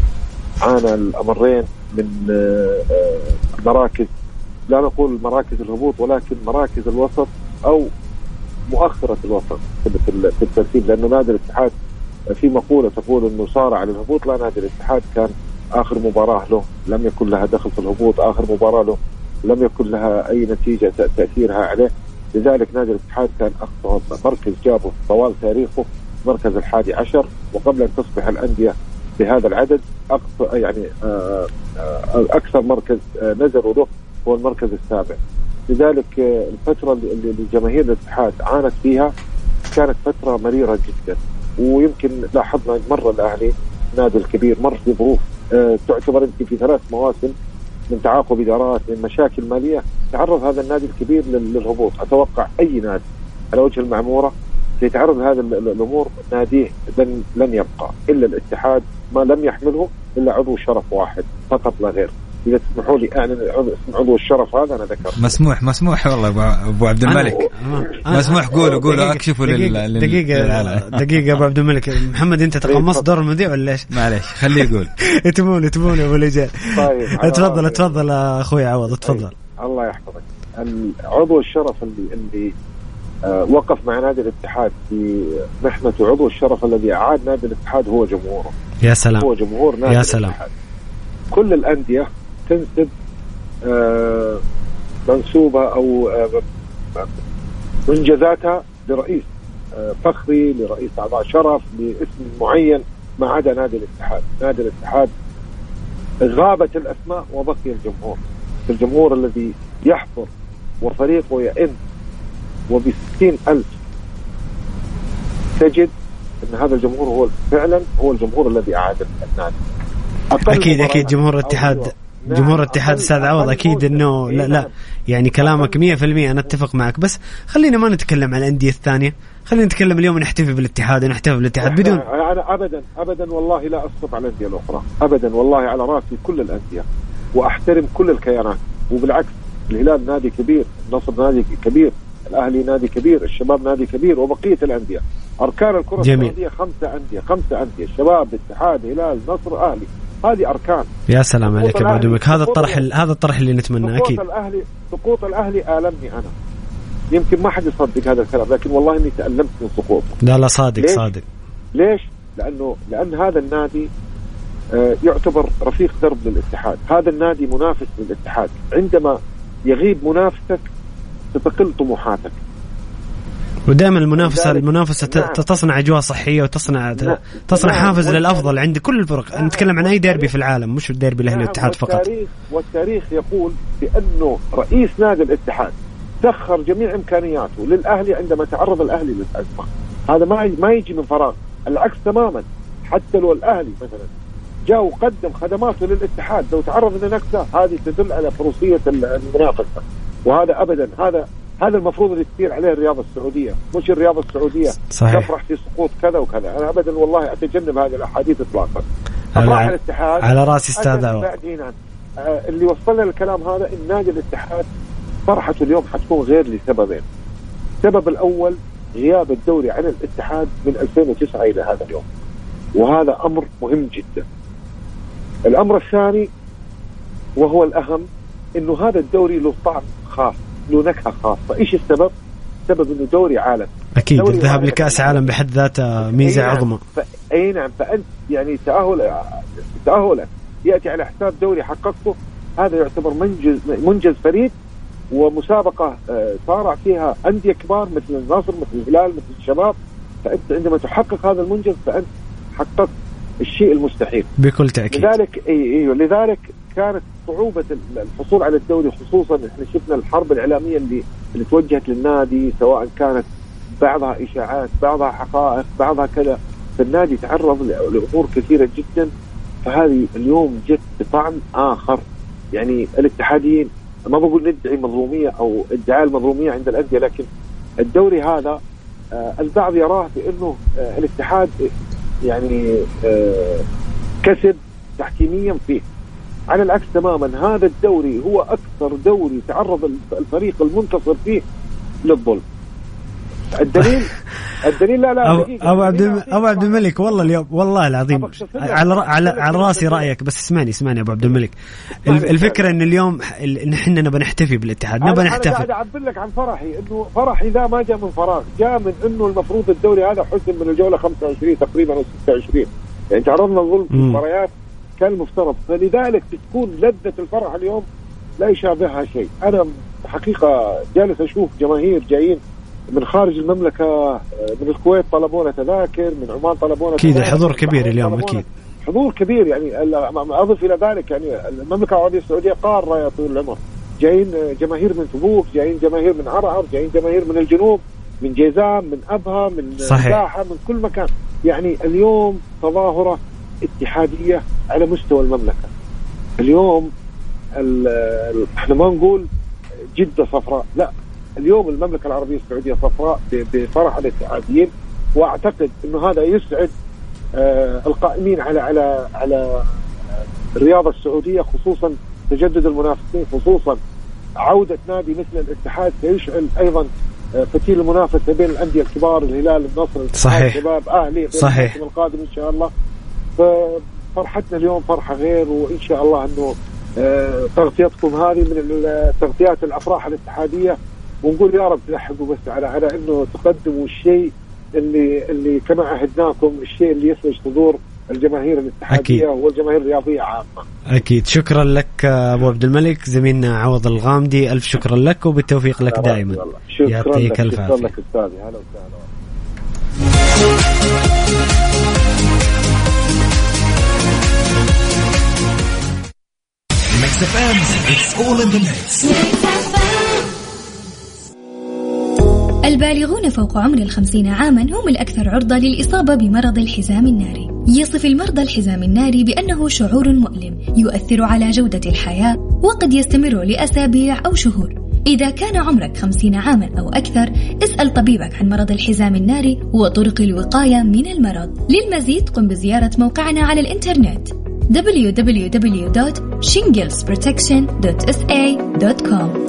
Speaker 7: عانى الأمرين من آه, آه، مراكز لا نقول مراكز الهبوط ولكن مراكز الوسط أو مؤخرة الوسط في الترتيب لأنه نادي الاتحاد في مقولة تقول أنه صارع للهبوط. لا نادي الاتحاد كان آخر مباراة له لم يكن لها دخل في الهبوط آخر مباراة له لم يكن لها أي نتيجة تأثيرها عليه. لذلك نادي الاتحاد كان أقصى مركز جابه طوال تاريخه مركز الحادي عشر وقبل أن تصبح الأندية بهذا العدد أقصى يعني آه، آه، أكثر مركز آه، نزلوا له هو المركز السابع. لذلك الفترة اللي جماهير الاتحاد عانت فيها كانت فترة مريرة جدا. ويمكن لاحظنا مر الأهلي النادي الكبير مر في ظروف تعتبر يمكن في ثلاث مواسم من تعاقب إدارات من مشاكل مالية. تعرض هذا النادي الكبير للهبوط. أتوقع أي نادي على وجه المعمورة سيتعرض هذه الأمور ناديه لن لن يبقى. إلا الاتحاد ما لم يحمله إلا عضو شرف واحد فقط لا غير إذا تسمحوا لي اعلن اسم عضو الشرف هذا أنا ذكرت.
Speaker 2: مسموح مسموح والله ابو عبد الملك. مسموح قولوا قولوا أكشفوا
Speaker 1: دقيقة, لل دقيقة دقيقة أبو عبد الملك. محمد أنت تقمصت دور المذيع ولا إيش؟
Speaker 2: معليش خليه يقول.
Speaker 1: تبون تبون أبو لجان طيب تفضل تفضل أخوي عوض تفضل
Speaker 7: الله يحفظك. عضو الشرف اللي اللي آه وقف مع نادي الاتحاد في محنة عضو الشرف الذي أعاد نادي الاتحاد هو جمهوره.
Speaker 1: يا سلام
Speaker 7: هو جمهور نادي
Speaker 1: يا سلام.
Speaker 7: الاتحاد. كل الأندية تنسب آه منسوبة أو آه منجزاتها لرئيس آه فخري لرئيس أعضاء شرف لاسم معين ما عدا نادي الاتحاد. نادي الاتحاد غابت الأسماء وبقي الجمهور. الجمهور الذي يحضر وفريقه يئن وبستين ألف. تجد أن هذا الجمهور هو فعلا هو الجمهور الذي أعاد النادي.
Speaker 1: أكيد أكيد جمهور الاتحاد. جمهور الاتحاد أستاذ عوض أكيد إنه لا لا يعني كلامك 100% أنا أتفق معك. بس خلينا ما نتكلم عن الأندية الثانية. خلينا نتكلم اليوم نحتفي بالاتحاد ونحتفي بالاتحاد. بدون
Speaker 7: أنا ابدا ابدا والله لا أسقط على الأندية الأخرى. ابدا والله على رأسي كل الأندية. وأحترم كل الكيانات. وبالعكس الهلال نادي كبير النصر نادي كبير الأهلي نادي كبير الشباب نادي كبير وبقية الأندية. أركان الكرة السعودية خمسة أندية خمسة أندية. شباب اتحاد هلال نصر أهلي. هذه أركان.
Speaker 1: يا سلام عليك ابو دمك هذا الطرح هذا الطرح اللي نتمناه أكيد.
Speaker 7: سقوط الاهلي سقوط الأهلي آلمني أنا. يمكن ما حد يصدق هذا الكلام لكن والله إني تألمت من سقوطه.
Speaker 1: لا لا صادق ليش؟ صادق.
Speaker 7: ليش؟ لأنه لأن هذا النادي آه، يعتبر رفيق درب للاتحاد. هذا النادي منافس للاتحاد. عندما يغيب منافسك تتقل طموحاتك.
Speaker 1: ودائما المنافسه المنافسة نعم. تصنع أجواء صحية وتصنع نعم. تصنع نعم. حافز للأفضل عند كل الفرق. نتكلم عن أي ديربي في العالم مش الديربي الاهلي. والاتحاد فقط
Speaker 7: والتاريخ والتاريخ يقول بأنه رئيس نادي الاتحاد سخر جميع إمكانياته للأهلي عندما تعرض الأهلي للأزمة هذا ما ما يجي من فراغ العكس تماما حتى لو الأهلي مثلا جاء وقدم خدماته للاتحاد لو تعرض لنكسة هذه تدل على فروسية المنافسة وهذا ابدا هذا هذا المفروض اللي تصير عليه الرياضة السعودية مش الرياضة السعودية.
Speaker 1: صحيح.
Speaker 7: تفرح في سقوط كذا وكذا. أنا ابدا والله أتجنب هذه الأحاديث اطلاقا.
Speaker 1: على الاتحاد على راسي
Speaker 7: أستاذ آه، اللي وصلنا للكلام هذا إن نادي الاتحاد فرحته اليوم حتكون غير لسببين. السبب الأول غياب الدوري عن الاتحاد من 2009 إلى هذا اليوم. وهذا أمر مهم جدا. الأمر الثاني وهو الأهم إنه هذا الدوري له طعم خاص. له نكهه خاصه إيش السبب؟ السبب إنه دوري عالم.
Speaker 1: أكيد
Speaker 7: دوري
Speaker 1: الذهاب. لكأس عالم بحد ذاته ميزة
Speaker 7: أي نعم.
Speaker 1: عظمى.
Speaker 7: ف... أي نعم فأنت يعني تأهل تاهلك يأتي على حساب دوري حققته. هذا يعتبر منجز منجز فريد ومسابقة آه، صارع فيها أندية كبار مثل النصر مثل الهلال مثل الشباب. فأنت عندما تحقق هذا المنجز فأنت حققت الشيء المستحيل.
Speaker 1: بكل تأكيد.
Speaker 7: لذلك اي أيوه لذلك كانت صعوبة الحصول على الدوري خصوصا إحنا شفنا الحرب الإعلامية اللي اللي توجهت للنادي سواء كانت بعضها إشاعات بعضها حقائق بعضها كذا. فالنادي تعرض لأمور كثيرة جدا. فهذه اليوم جت بطعم آخر. يعني الاتحاديين ما بقول ندعي مظلومية أو ادعاء المظلومية عند الأندية لكن الدوري هذا آه البعض يراه بأنه آه الاتحاد يعني آه كسب تحكيميا فيه. على العكس تماما هذا الدوري هو أكثر دوري تعرض الفريق المنتصر فيه للظلم الدليل الدليل لا لا.
Speaker 1: أبو عبد. ابو عبد الملك والله اليوم والله العظيم. على على على
Speaker 7: رأسي.
Speaker 1: رأيك بس اسمعني اسمعني أبو عبد الملك
Speaker 7: اسمعني،
Speaker 1: الف-
Speaker 7: الفكرة.
Speaker 1: إن اليوم إحنا نبى نحتفي بالاتحاد نبى
Speaker 7: أنا قاعد
Speaker 1: نحتفل
Speaker 7: أعبر لك عن فرحي إنه فرحي ذا ما جاء من فراغ جاء من إنه المفروض الدوري هذا حسم من الجولة 25 تقريبا أو 26 يعني تعرضنا لظلم في. المباريات كان المفترض فلذلك تكون لذة الفرح اليوم لا يشابهها شيء. أنا حقيقة جالس أشوف جماهير جايين من خارج المملكة آه، من الكويت طلبونا تذاكر من عمان طلبونا
Speaker 1: الحضور
Speaker 7: من
Speaker 1: كبير اليوم أكيد.
Speaker 7: حضور كبير. يعني أضف إلى ذلك يعني المملكة العربية السعودية قارة يا طويل العمر. جايين جماهير من تبوك جايين جماهير من عرعر جايين جماهير من الجنوب من جيزان من أبها من
Speaker 1: صحيح.
Speaker 7: من كل مكان. يعني اليوم تظاهرة اتحادية على مستوى المملكة اليوم ال- ال- إحنا ما نقول جدة صفراء لا اليوم المملكة العربية السعودية صفراء بفرح الاتحاديين واعتقد إنه هذا يسعد آه، القائمين على على على الرياضة السعودية خصوصا تجدد المنافسين خصوصا عودة نادي مثل الاتحاد سيشعل أيضا آه، فتيل المنافسة بين الأندية الكبار الهلال النصر
Speaker 1: صحيح.
Speaker 7: شباب أهلي
Speaker 1: صحيح.
Speaker 7: القادم إن شاء الله ففرحتنا اليوم فرحة غير وإن شاء الله إنه آه، تغطيتكم هذه من تغطيات الأفراح الاتحادية. ونقول يا رب تلحقوا بس على على إنه تقدموا الشيء اللي اللي كما عهدناكم الشيء اللي يفرج صدور الجماهير الاتحادية
Speaker 1: أكيد.
Speaker 7: والجماهير الرياضية عامة.
Speaker 1: أكيد. شكرا لك أبو عبد الملك زميلنا عوض الغامدي ألف شكرا لك وبالتوفيق لك دائما.
Speaker 7: شكرا
Speaker 1: يعطيك الف
Speaker 7: شكرا
Speaker 1: عافية.
Speaker 7: لك أستاذي. هلا وسهلا.
Speaker 5: Mix FM, it's all in the mix.
Speaker 8: البالغون فوق عمر الخمسين عاما هم الأكثر عرضة للإصابة بمرض الحزام الناري. يصف المرضى الحزام الناري بأنه شعور مؤلم يؤثر على جودة الحياة وقد يستمر لأسابيع أو شهور. إذا كان عمرك خمسين عاما أو أكثر اسأل طبيبك عن مرض الحزام الناري وطرق الوقاية من المرض. للمزيد قم بزيارة موقعنا على الإنترنت. www.shingles.protection.sa.com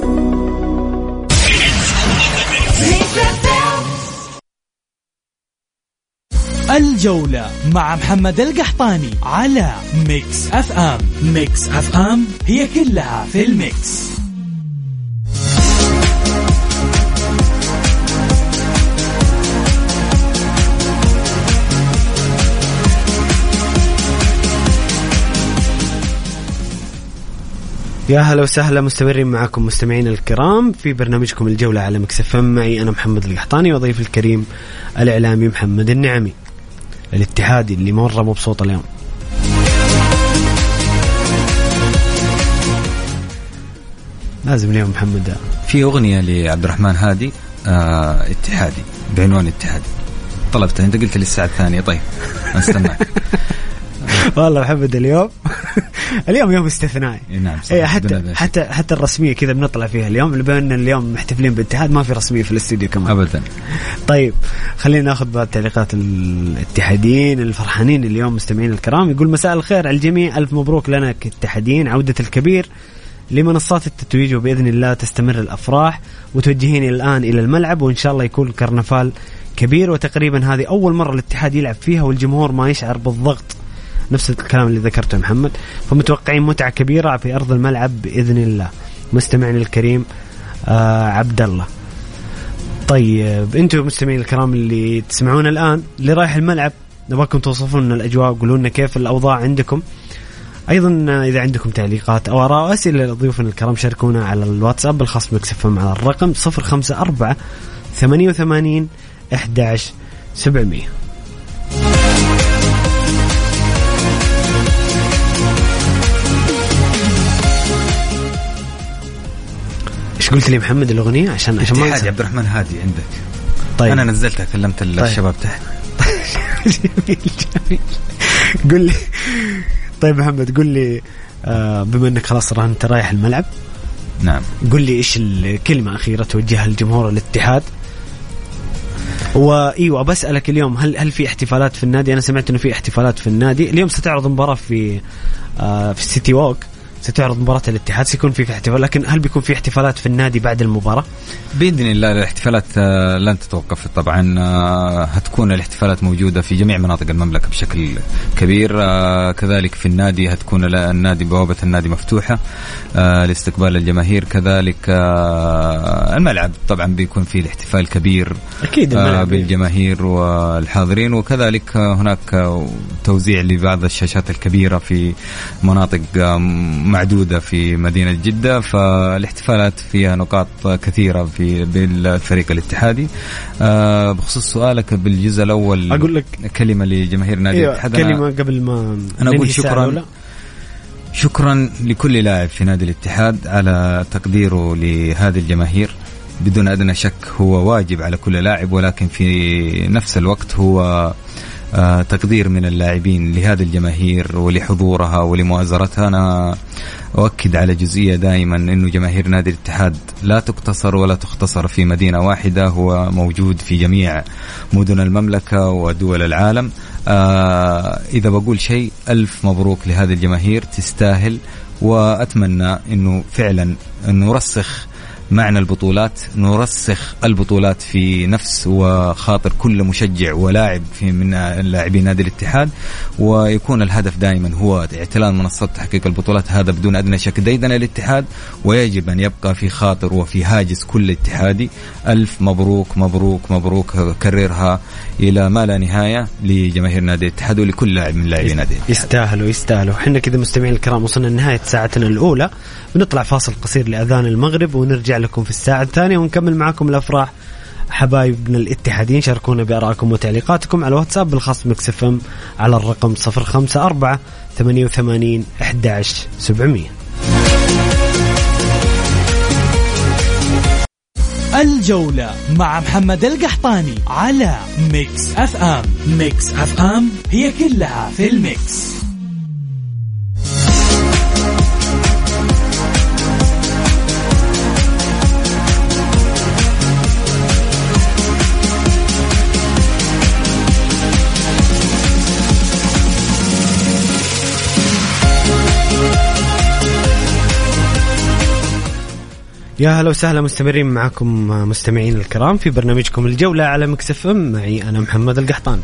Speaker 9: الجولة مع محمد القحطاني على Mix FM. Mix FM هي كلها في ال mix.
Speaker 1: يا هلا وسهلا مستمرين معكم مستمعين الكرام في برنامجكم الجولة على مكسف معي أنا محمد القحطاني وضيف الكريم الإعلامي محمد النعمي. الاتحادي اللي مرة مبسوط اليوم. لازم اليوم محمد.
Speaker 2: في أغنية لعبد الرحمن هادي آه اتحادي بعنوان اتحادي. طلبتها أنت قلت لي الساعة الثانية. طيب استنى
Speaker 1: والله محمد اليوم اليوم يوم استثنائي
Speaker 2: نعم صحيح.
Speaker 1: حتى. حتى حتى الرسمية كذا بنطلع فيها اليوم بما ان اليوم محتفلين بالاتحاد ما في رسمية في الاستديو كمان
Speaker 2: ابدا
Speaker 1: طيب خلينا ناخذ بعض تعليقات الاتحاديين الفرحانين اليوم مستمعين الكرام يقول مساء الخير على الجميع ألف مبروك لنا كاتحاديين عودة الكبير لمنصات التتويج وبإذن الله تستمر الأفراح وتوجهين الآن إلى الملعب وإن شاء الله يكون كرنفال كبير وتقريبا هذه أول مرة الاتحاد يلعب فيها والجمهور ما يشعر بالضغط نفس الكلام اللي ذكرته محمد. فمتوقعين متعة كبيرة في أرض الملعب بإذن الله. مستمعنا الكريم آه عبد الله. طيب أنتم مستمعين الكرام اللي تسمعون الآن اللي رايح الملعب نبغاكم توصفون لنا الأجواء وقولوا لنا كيف الأوضاع عندكم. أيضا إذا عندكم تعليقات أو آراء أسئلة لضيوفنا الكرام شاركونا على الواتساب الخاص بكسفم على الرقم 054 88 11 700 إيش قلت لي محمد الأغنية؟ عشان عشان ما أنسى.
Speaker 2: عبد الرحمن هادي عندك.
Speaker 1: طيب.
Speaker 2: أنا نزلتها كلمت الشباب تحت.
Speaker 1: جميل جميل قل لي طيب محمد قل لي آه بما إنك خلاص أنت رايح الملعب
Speaker 2: نعم.
Speaker 1: قل لي إيش الكلمة أخيرة توجهها لجمهور الاتحاد؟ وايوه بسالك اليوم هل هل في احتفالات في النادي؟ أنا سمعت إنه في احتفالات في النادي، اليوم ستعرض مباراة في آه في السيتي ووك. ستعرض مباراة الاتحاد سيكون في, في احتفال لكن هل بيكون في احتفالات في النادي بعد المباراة؟
Speaker 2: بإذن الله الاحتفالات آه، لن تتوقف طبعا آه، هتكون الاحتفالات موجودة في جميع مناطق المملكة بشكل كبير آه، كذلك في النادي هتكون النادي بوابة النادي مفتوحة آه، لاستقبال الجماهير كذلك الملعب طبعا بيكون فيه الاحتفال كبير
Speaker 1: أكيد
Speaker 2: آه،
Speaker 1: الملعب
Speaker 2: بالجماهير والحاضرين وكذلك هناك توزيع لبعض الشاشات الكبيرة في مناطق معدودة في مدينة جدة فالاحتفالات فيها نقاط كثيرة في بالفريق الاتحادي. آه، بخصوص سؤالك بالجزء الأول
Speaker 1: أقول لك
Speaker 2: كلمة لجماهير نادي
Speaker 1: أيوه
Speaker 2: الاتحاد. أنا-
Speaker 1: كلمة قبل ما
Speaker 2: أنا أقول شكراً. شكرا لكل لاعب في نادي الاتحاد على تقديره لهذه الجماهير. بدون أدنى شك هو واجب على كل لاعب ولكن في نفس الوقت هو تقدير من اللاعبين لهذه الجماهير ولحضورها ولمؤازرتها. أنا أؤكد على جزئية دائما إنه جماهير نادي الاتحاد لا تقتصر ولا تختصر في مدينة واحدة هو موجود في جميع مدن المملكة ودول العالم. آه إذا بقول شيء ألف مبروك لهذه الجماهير تستاهل وأتمنى إنه فعلا نرسخ معنى البطولات نرسخ البطولات في نفس وخاطر كل مشجع ولاعب في من لاعبي نادي الاتحاد ويكون الهدف دائما هو اعتلان منصات تحقيق البطولات هذا بدون أدنى شك ديدن الاتحاد ويجب أن يبقى في خاطر وفي هاجس كل اتحادي. ألف مبروك مبروك مبروك كررها إلى ما لا نهاية لجماهير نادي الاتحاد ولكل لاعب من لاعبي نادي الاتحاد.
Speaker 1: يستاهلوا يستاهلوا. إحنا كذا مستمعين الكرام وصلنا لنهاية ساعتنا الأولى. بنطلع فاصل قصير لأذان المغرب ونرجع لكم في الساعة الثانية ونكمل معاكم الأفراح. حبايبنا الاتحادين شاركونا بآرائكم وتعليقاتكم على واتساب الخاص Mix FM على الرقم 054 88 11 700
Speaker 9: الجولة مع محمد القحطاني على Mix FM. Mix FM هي كلها في ال mix.
Speaker 1: يا هلا وسهلا مستمرين معكم مستمعين الكرام في برنامجكم الجولة على Mix FM. معي أنا محمد القحطاني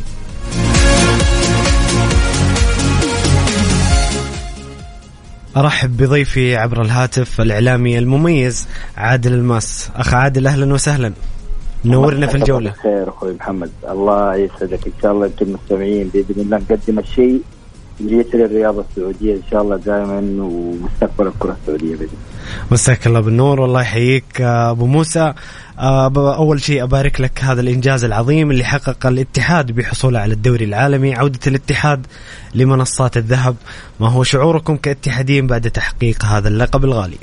Speaker 1: أرحب بضيفي عبر الهاتف الإعلامي المميز عادل الماس. أخ عادل أهلا وسهلا. نورنا في الجولة.
Speaker 10: خير أخوي محمد. الله يسعدك. إن شاء الله أنتم المستمعين بإذن الله نقدم الشيء اللي يسر الرياضة السعودية إن شاء الله دائما ومستقبل الكرة السعودية بإذن الله.
Speaker 1: مساك الله بالنور. والله يحييك آه، أبو موسى. آه، أول شيء أبارك لك هذا الإنجاز العظيم اللي حقق الاتحاد بحصوله على الدوري العالمي. عودة الاتحاد لمنصات الذهب. ما هو شعوركم كاتحادين بعد تحقيق هذا اللقب الغالي؟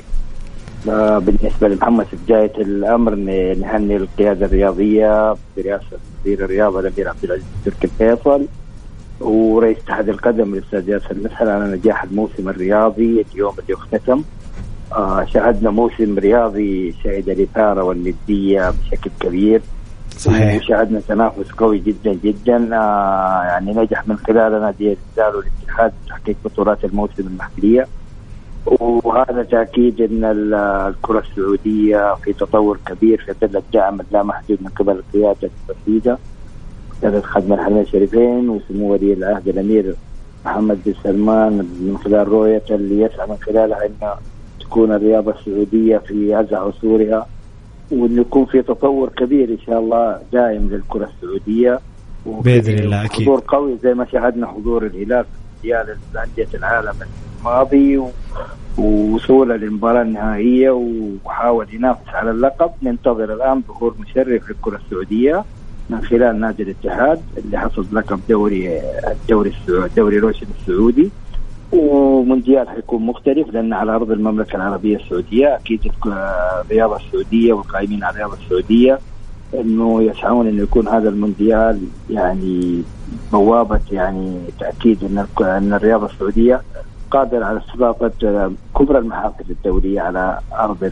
Speaker 10: آه، بالنسبة لمحمد في بدايه الامر نهني القيادة الرياضية برئاسة وزير الرياضة الأمير عبد العزيز تركي الفيصل ورئيس اتحاد القدم الاستاذ ياسر مسهل على نجاح الموسم الرياضي اليوم اللي اختتم. آه شاهدنا موسم رياضي شهد الاثاره والندية بشكل كبير.
Speaker 1: صحيح.
Speaker 10: وشاهدنا تنافس قوي جدا جدا. آه يعني نجح من خلال نادي الهلال والاتحاد تحقيق بطولات الموسم المحلية. وهذا تأكيد إن ال- الكرة السعودية في تطور كبير في ظل الدعم اللامحدود من قبل القيادة الرشيده قياده خدم الحرمين الشريفين وسمو ولي العهد الأمير محمد بن سلمان من خلال رؤيته اللي يسعى من خلالها ان تكون الرياضة السعودية في ازع عصورها وإن يكون في تطور كبير إن شاء الله دائم للكرة السعودية.
Speaker 1: بإذن الله، أكيد.
Speaker 10: حضور قوي زي ما شاهدنا حضور الهلال في مونديال انديه العالم الماضي ووصوله للمباراة النهائية وحاول ينافس على اللقب. ننتظر الآن ظهور مشرف للكرة السعودية من خلال نادي الاتحاد اللي حصد لقب دوري الدوري السعودي دوري روشن السعودي. ومونديال حيكون مختلف لأن على أرض المملكة العربية السعودية أكيد الرياضة السعودية والقائمين على الرياضة السعودية إنه يسعون إنه يكون هذا المونديال يعني بوابة يعني تأكيد إن إن الرياضة السعودية قادرة على استضافة كبرى المحافل الدولية على أرض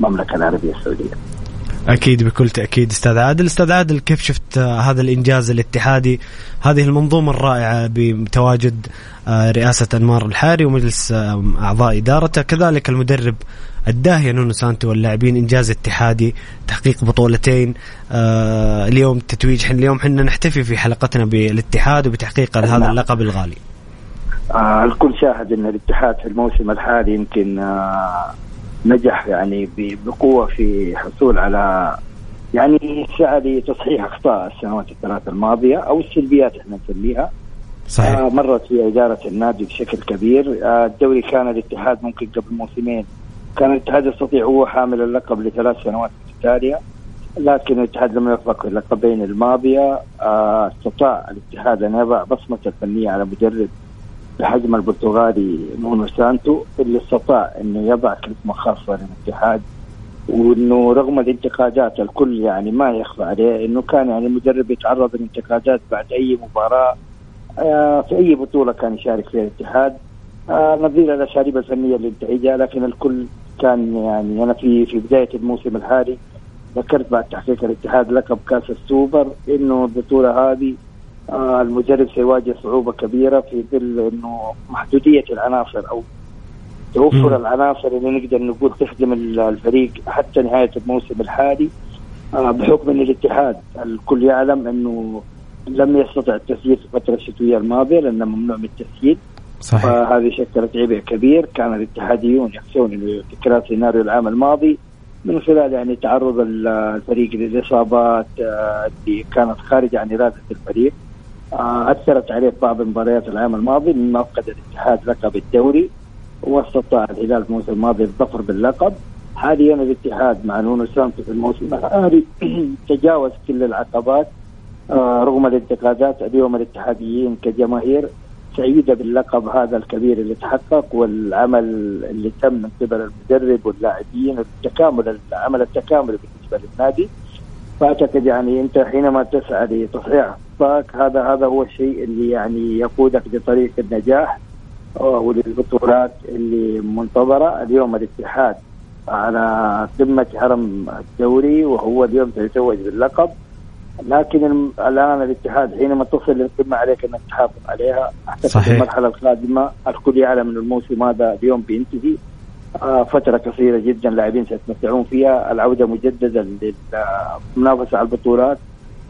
Speaker 10: المملكة العربية السعودية.
Speaker 1: أكيد بكل تأكيد. أستاذ عادل أستاذ عادل كيف شفت آه، هذا الإنجاز الاتحادي؟ هذه المنظومة الرائعة بتواجد آه، رئاسة أنمار الحاري ومجلس آه، أعضاء إدارته. كذلك المدرب الداهيه نونو سانتو واللاعبين إنجاز اتحادي تحقيق بطولتين. اليوم تتويج حن اليوم حنا نحتفي في حلقتنا بالاتحاد وبتحقيق هذا
Speaker 10: نعم.
Speaker 1: اللقب الغالي.
Speaker 10: الكل شاهد إن الاتحاد في الموسم الحالي يمكن نجح يعني بقوة في حصول على يعني سعى لتصحيح أخطاء السنوات الثلاث الماضية أو السلبيات إحنا نسميها.
Speaker 1: صحيح.
Speaker 10: آه مرت في إدارة النادي بشكل كبير. آه الدوري كان الاتحاد ممكن قبل موسمين. كان الاتحاد يستطيع هو حامل اللقب لثلاث سنوات متتالية لكن الاتحاد لم في اللقبين الماضية. آه استطاع الاتحاد أن يضع بصمته الفنيه على مدرب بحجم البرتغالي نونو سانتو اللي استطاع إنه يضع كلمه خاصه للاتحاد وإنه رغم الانتقادات الكل يعني ما يخفى عليه إنه كان يعني مدرب يتعرض للانتقادات بعد أي مباراة آه، في أي بطولة كان يشارك فيها الاتحاد. آه، نظير الاساليب الفنية اللي لكن الكل كان يعني أنا في في بداية الموسم الحالي ذكرت بعد تحقيق الاتحاد لقب كاس السوبر إنه البطولة هذه المدرب سيواجه صعوبة كبيرة في ظل إنه محدودية العناصر أو توفر. العناصر اللي نقدر نقول تخدم ال- الفريق حتى نهاية الموسم الحالي. آه، بحكم إن الاتحاد الكل يعلم إنه لم يستطع التسجيل في الفترة الشتويه الماضية لأنه ممنوع من التسجيل.
Speaker 1: صحيح.
Speaker 10: فهذه شكلت عبء كبير. كان الاتحاديون يخشون تكرار سيناريو العام الماضي من خلال يعني تعرض ال- الفريق للإصابات آه، اللي كانت خارجة عن إرادة الفريق. آه، أثرت عليه بعض مباريات العام الماضي مما فقد الاتحاد لقب الدوري واستطاع الهلال في الموسم الماضي الظفر باللقب. حاليا الاتحاد مع نونو سانتو في الموسم الحالي تجاوز كل العقبات آه، رغم الانتقادات اليوم الاتحاديين كجماهير. سعيدة باللقب هذا الكبير اللي تحقق والعمل اللي تم من قبل المدرب واللاعبين التكامل العمل التكاملي بالنسبة للنادي. فأعتقد يعني أنت حينما تسعى لتصحيح اخطائك هذا هذا هو الشيء اللي يعني يقودك لطريق النجاح آه، وللبطولات اللي منتظرة اليوم الاتحاد على قمه هرم الدوري وهو اليوم سيتوج باللقب. لكن الآن الاتحاد حينما تصل للقمه عليك انك تحافظ عليها اعتقد
Speaker 1: صحيح.
Speaker 10: المرحله القادمة. الكل يعلم أن الموسم هذا اليوم بينتهي. آه، فترة قصيرة جدا لاعبين سيتمتعون فيها. العودة مجددا للمنافسة على البطولات.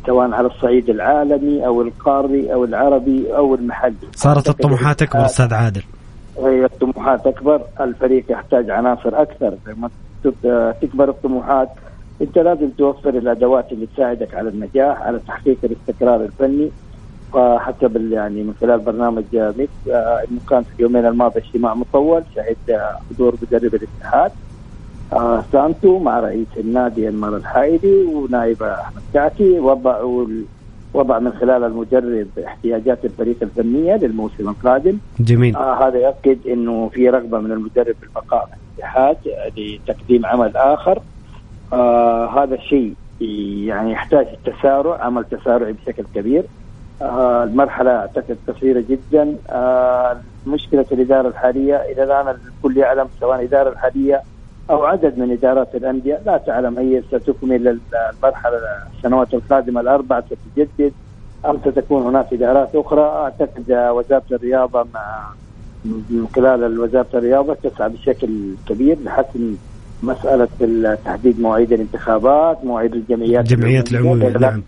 Speaker 10: سواء على الصعيد العالمي أو القاري أو العربي أو المحلي.
Speaker 1: صارت الطموحات أكبر أستاذ عادل.
Speaker 10: هي الطموحات أكبر الفريق يحتاج عناصر أكثر. لما تكبر الطموحات أنت لازم توفر الأدوات اللي تساعدك على النجاح على تحقيق الاستقرار الفني. فحسب ال- يعني من خلال برنامج ميكس آه، انه كان في اليومين الماضي اجتماع مطول شهد آه، حضور مدرب الاتحاد. سانتو مع رئيس النادي انمار الحايدي ونائب أحمد كعكي وضعوا وضع من خلال المدرب احتياجات الفريق الفنية للموسم القادم.
Speaker 1: جميل.
Speaker 10: آه هذا يؤكد إنه في رغبة من المدرب بالبقاء في الاتحاد لتقديم عمل آخر. آه هذا الشيء يعني يحتاج تسارع عمل تسارعي بشكل كبير. آه المرحلة أعتقد قصيرة جدا. آه مشكلة الإدارة الحالية إلى الآن الكل يعلم سواء الإدارة الحالية أو عدد من إدارات الأندية لا تعلم هي ستكمل المرحلة السنوات القادمة الاربع ستجدد ام ستكون هناك إدارات أخرى. أعتقد وزارة الرياضة مع من خلال وزارة الرياضة تسعى بشكل كبير لحسم مسألة تحديد مواعيد الانتخابات مواعيد الجمعيات
Speaker 1: الجمعيات العمومية نعم.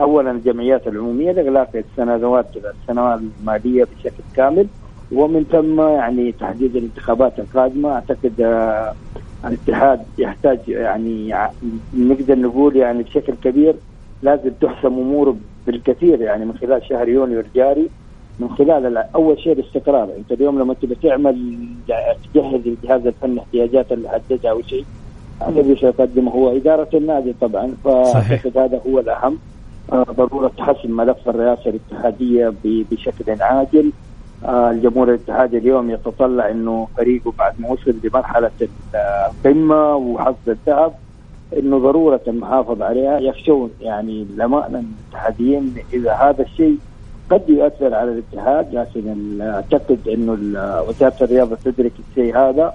Speaker 10: اولا الجمعيات العمومية لإغلاق السنوات السنوات المالية بشكل كامل ومن ثم يعني تحديد الانتخابات القادمة. أعتقد الاتحاد يحتاج يعني نقدر نقول يعني بشكل كبير لازم تحسم أموره بالكثير يعني من خلال شهر يونيو الجاري من خلال أول شيء الاستقرار. أنت اليوم لما تبي تعمل تجهز الجهاز الفني احتياجات اللي حددها أو شيء الذي سيقدمه هو. إدارة النادي طبعا فأعتقد هذا هو الأهم. آه، ضرورة حسم ملف الرئاسة الاتحادية بشكل عاجل. الجمهور الاتحادي اليوم يتطلع إنه فريقه بعد ما وصل لمرحلة القمة وحصد الذهب إنه ضرورة المحافظة عليها. يخشون يعني الامانه الاتحاديين إذا هذا الشيء قد يؤثر على الاتحاد لكن أعتقد إنه وزارة الرياضة تدرك الشيء هذا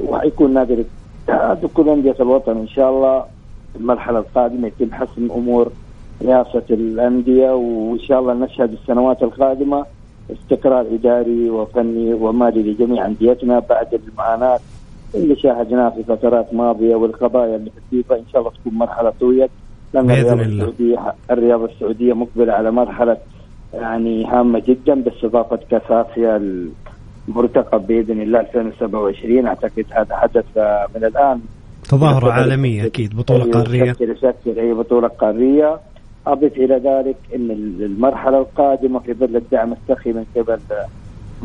Speaker 10: وحيكون نادي الاتحاد وكل أندية الوطن إن شاء الله في المرحلة القادمة يتم حسم أمور رئاسه الأندية وإن شاء الله نشهد السنوات القادمة استقرار إداري وفني ومالي لجميع أنديتنا بعد المعاناة اللي شاهدناها في فترات ماضية والقضايا اللي في الفيفا إن شاء الله تكون مرحلة طويت لأن الرياضة السعوديه الرياضة السعودية مقبلة على مرحلة يعني هامة جدا باستضافه كاس اسيا المرتقب بإذن الله 2027 أعتقد هذا حدث من الآن.
Speaker 1: تظاهرة عالمية أكيد بطولة
Speaker 10: أيوة، قارية. أي بطولة قارية. أضف إلى ذلك إن المرحلة القادمة في ظل الدعم السخي من قبل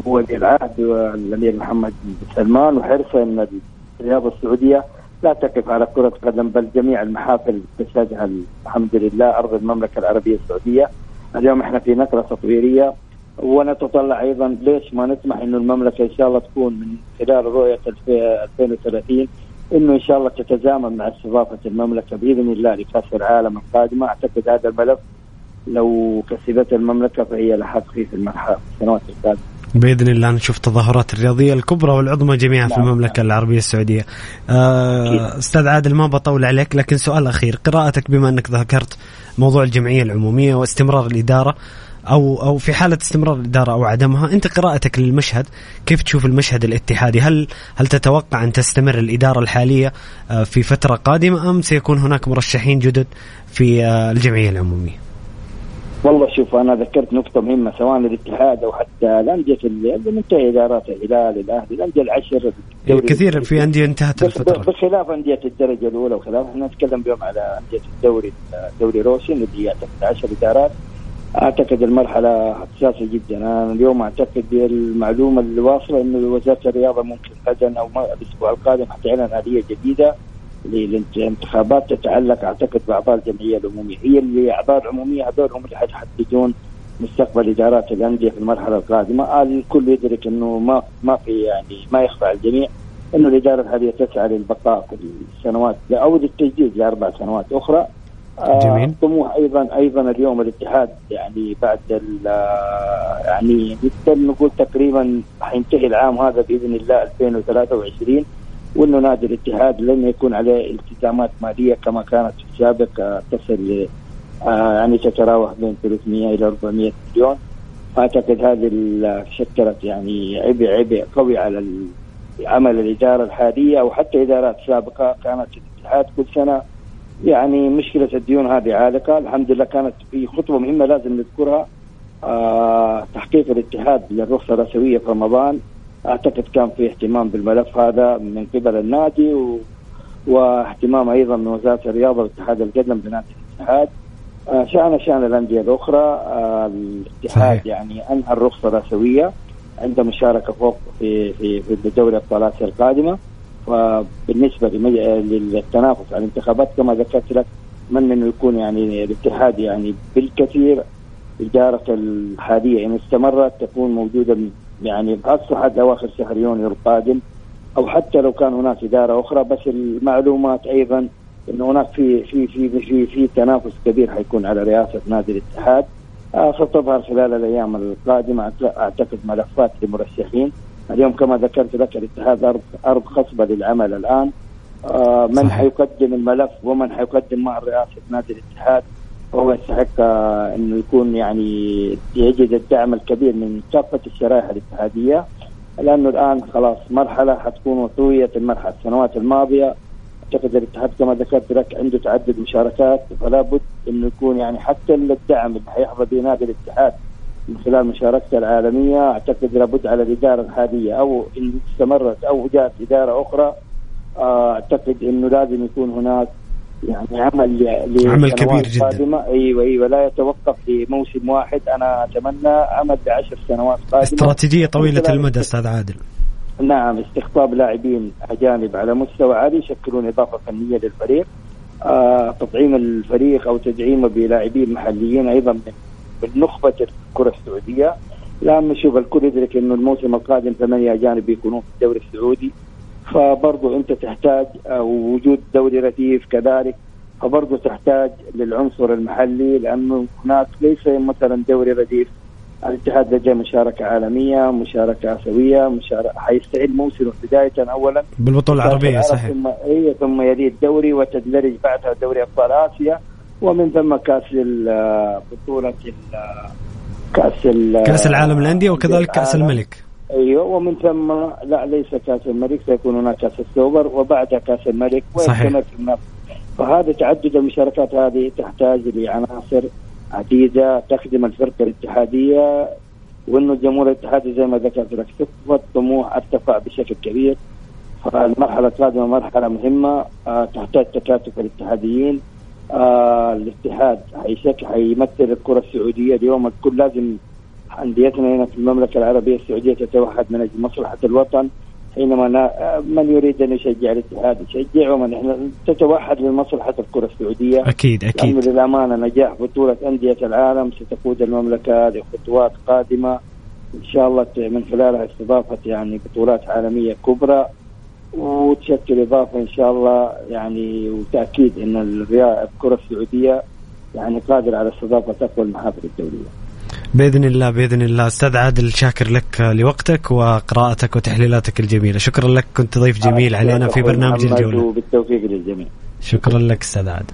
Speaker 10: ولي العهد والأمير محمد بن سلمان وحرصه إن الرياضه السعودية لا تقف على كرة قدم بل جميع المحافل تشهدها الحمد لله أرض المملكة العربية السعودية. اليوم إحنا في نقلة تطويرية ونتطلع أيضا ليش ما نسمح إنه المملكة إن شاء الله تكون من خلال رؤية 2030 إنه إن شاء الله تتزامن مع استضافة المملكة بإذن الله لكأس العالم القادمه أعتقد هذا الملف لو كسبت المملكة فهي لحق فيه في المرحلة السنوات القادمة.
Speaker 1: بإذن الله نشوف التظاهرات الرياضية الكبرى والعظمى جميعا في نعم. المملكة العربية السعودية. آه أستاذ عادل ما بطول عليك لكن سؤال أخير قراءتك بما أنك ذكرت موضوع الجمعية العمومية واستمرار الإدارة أو أو في حالة استمرار الإدارة أو عدمها أنت قراءتك للمشهد كيف تشوف المشهد الاتحادي؟ هل هل تتوقع أن تستمر الإدارة الحالية آه، في فترة قادمة أم سيكون هناك مرشحين جدد في آه، الجمعية العمومية؟
Speaker 10: والله شوف أنا ذكرت نقطة مهمة سواء الاتحاد أو حتى الانديه اللي منتهي إدارات الهلال الأهلي الانديه العشر
Speaker 1: كثير في أندية انتهت الفترة.
Speaker 10: بخلاف أندية الدرجة الأولى وخلاف إحنا نتكلم اليوم على أندية الدوري الدوري روشن اللي هي 10 إدارات. أعتقد المرحلة حساسه جدا. أنا اليوم أعتقد المعلومه اللي واصله إنه وزارة الرياضة ممكن غدا أو الأسبوع القادم حتعلن آلية جديدة للانتخابات تتعلق أعتقد بأعضاء الجمعية العمومية. هي اللي أعضاء العمومية هذول هم اللي حيحددون مستقبل إدارات الأندية في المرحلة القادمة. الكل يدرك إنه ما ما في يعني ما يخفى على الجميع إنه الإدارة الحاليه تسعى للبقاء في السنوات أو للتجديد لأربع سنوات أخرى.
Speaker 1: جميل.
Speaker 10: طموح أيضا أيضا اليوم الاتحاد يعني بعد يعني نقدر نقول تقريبا حينتهي العام هذا بإذن الله 2023 وإنه نادي الاتحاد لن يكون عليه التزامات مالية كما كانت في السابق تصل آه، يعني تتراوح بين 300 إلى 400 مليون. أعتقد هذه شكلت يعني عبء عبء قوي على عمل الإدارة الحالية أو حتى إدارات سابقة كانت الاتحاد. كل سنة يعني مشكلة الديون هذه عالقة. الحمد لله كانت في خطوة مهمة لازم نذكرها. آه تحقيق الاتحاد للرخصة الرسميه في رمضان. أعتقد كان في اهتمام بالملف هذا من قبل النادي و... واهتمام أيضا من وزارة الرياضة واتحاد القدم بنادي الاتحاد. آه شان شأن الأندية الأخرى. آه الاتحاد صحيح. يعني أنهى الرخصة الرسميه عنده مشاركة فوق في في في دوري أبطال آسيا القادمة. وبالنسبة للتنافس على الانتخابات كما ذكرت لك اتمنى انه يكون يعني الاتحاد يعني بالكثير إدارة الحالية إن استمرت تكون موجودة يعني خاصه حتى اواخر شهر يونيو القادم أو حتى لو كان هناك إدارة أخرى بس المعلومات أيضا انه هناك في في في في في تنافس كبير حيكون على رئاسة نادي الاتحاد. آه، ستظهر خلال الأيام القادمة أعتقد ملفات لمرشحين اليوم كما ذكرت لك الاتحاد ارض أرض خصبة للعمل الآن. آه، من. حيقدم الملف ومن حيقدم مع رئاسه نادي الاتحاد هو يستحق آه، إنه يكون يعني يجد الدعم الكبير من كافه الشرائح الاتحادية. لأنه الآن خلاص مرحلة حتكون وطويه المرحلة السنوات الماضية. أعتقد الاتحاد كما ذكرت لك عنده تعدد مشاركات فلا بد إنه يكون يعني حتى الدعم اللي حيحظى به نادي الاتحاد من خلال مشاركته العالمية أعتقد لابد على الإدارة الحاليه أو إن استمرت أو جاءت إدارة أخرى آه، أعتقد إنه لازم يكون هناك يعني عمل
Speaker 1: عمل كبير جداً.
Speaker 10: قادمة. أيوه أيوه لا يتوقف لموسم واحد أنا أتمنى عمل لعشر سنوات
Speaker 1: قادمة
Speaker 10: استراتيجية طويلة
Speaker 1: المدى أستاذ عادل
Speaker 10: نعم استقطاب لاعبين أجانب على مستوى عالي يشكلون إضافة فنية للفريق آه تطعيم الفريق أو تدعيمه بلاعبين محليين أيضا من من نخبه الكرة السعودية. لأن نشوف الكل يدرك إنه الموسم القادم ثمانية أجانب بيكونون في الدوري السعودي. فبرضو أنت تحتاج آه، وجود دوري رديف كذلك. فبرضو تحتاج للعنصر المحلي لأنه هناك ليس مثلا دوري رديف الاتحاد لديه مشاركة عالمية مشاركة آسيوية مشاركة حيستعيد موسمه بداية أولا.
Speaker 1: بالبطولة العربية
Speaker 10: العرب
Speaker 1: صحيح.
Speaker 10: ثم إيه ثم يلي الدوري وتدرج بعدها دوري أبطال آسيا. ومن ثم ال- كأس ال-
Speaker 1: كأس العالم للأندية وكذلك
Speaker 10: كأس.
Speaker 1: الملك.
Speaker 10: أيوه ومن ثم لا ليس كأس الملك سيكون هناك كأس السوبر وبعدها كأس الملك.
Speaker 1: صحيح.
Speaker 10: فهذا تعدد المشاركات هذه تحتاج لعناصر عديدة تخدم الفرقة الاتحادية وانه الجمهور الاتحادي زي ما ذكرت لك. طموح ارتفع بشكل كبير. فالمرحلة القادمه مرحلة مهمة آه تحتاج تكاتف الاتحاديين. آه الاتحاد حيشك حيمثل الكرة السعودية اليوم. الكل لازم أنديتنا هنا في المملكة العربية السعودية تتوحد من أجل مصلحة الوطن. حينما من يريد أن يشجع الاتحاد يشجعه من إحنا تتوحد لمصلحه الكرة السعودية.
Speaker 1: أكيد
Speaker 10: لأنه
Speaker 1: أكيد
Speaker 10: للأمانة نجاح بطولة أندية العالم ستقود المملكة لخطوات قادمة. إن شاء الله من خلالها استضافة يعني بطولات عالمية كبرى. وتشكل إضافة إن شاء الله يعني وتأكيد إن الرياضه الكره السعودية يعني قادره على استضافة أقوى المحافل الدولية.
Speaker 1: بإذن الله بإذن الله. أستاذ عادل شاكر لك لوقتك وقراءتك وتحليلاتك الجميلة. شكرا لك كنت ضيف جميل علينا في برنامج الجولة.
Speaker 10: وبالتوفيق للجميع.
Speaker 1: شكرا لك أستاذ عادل.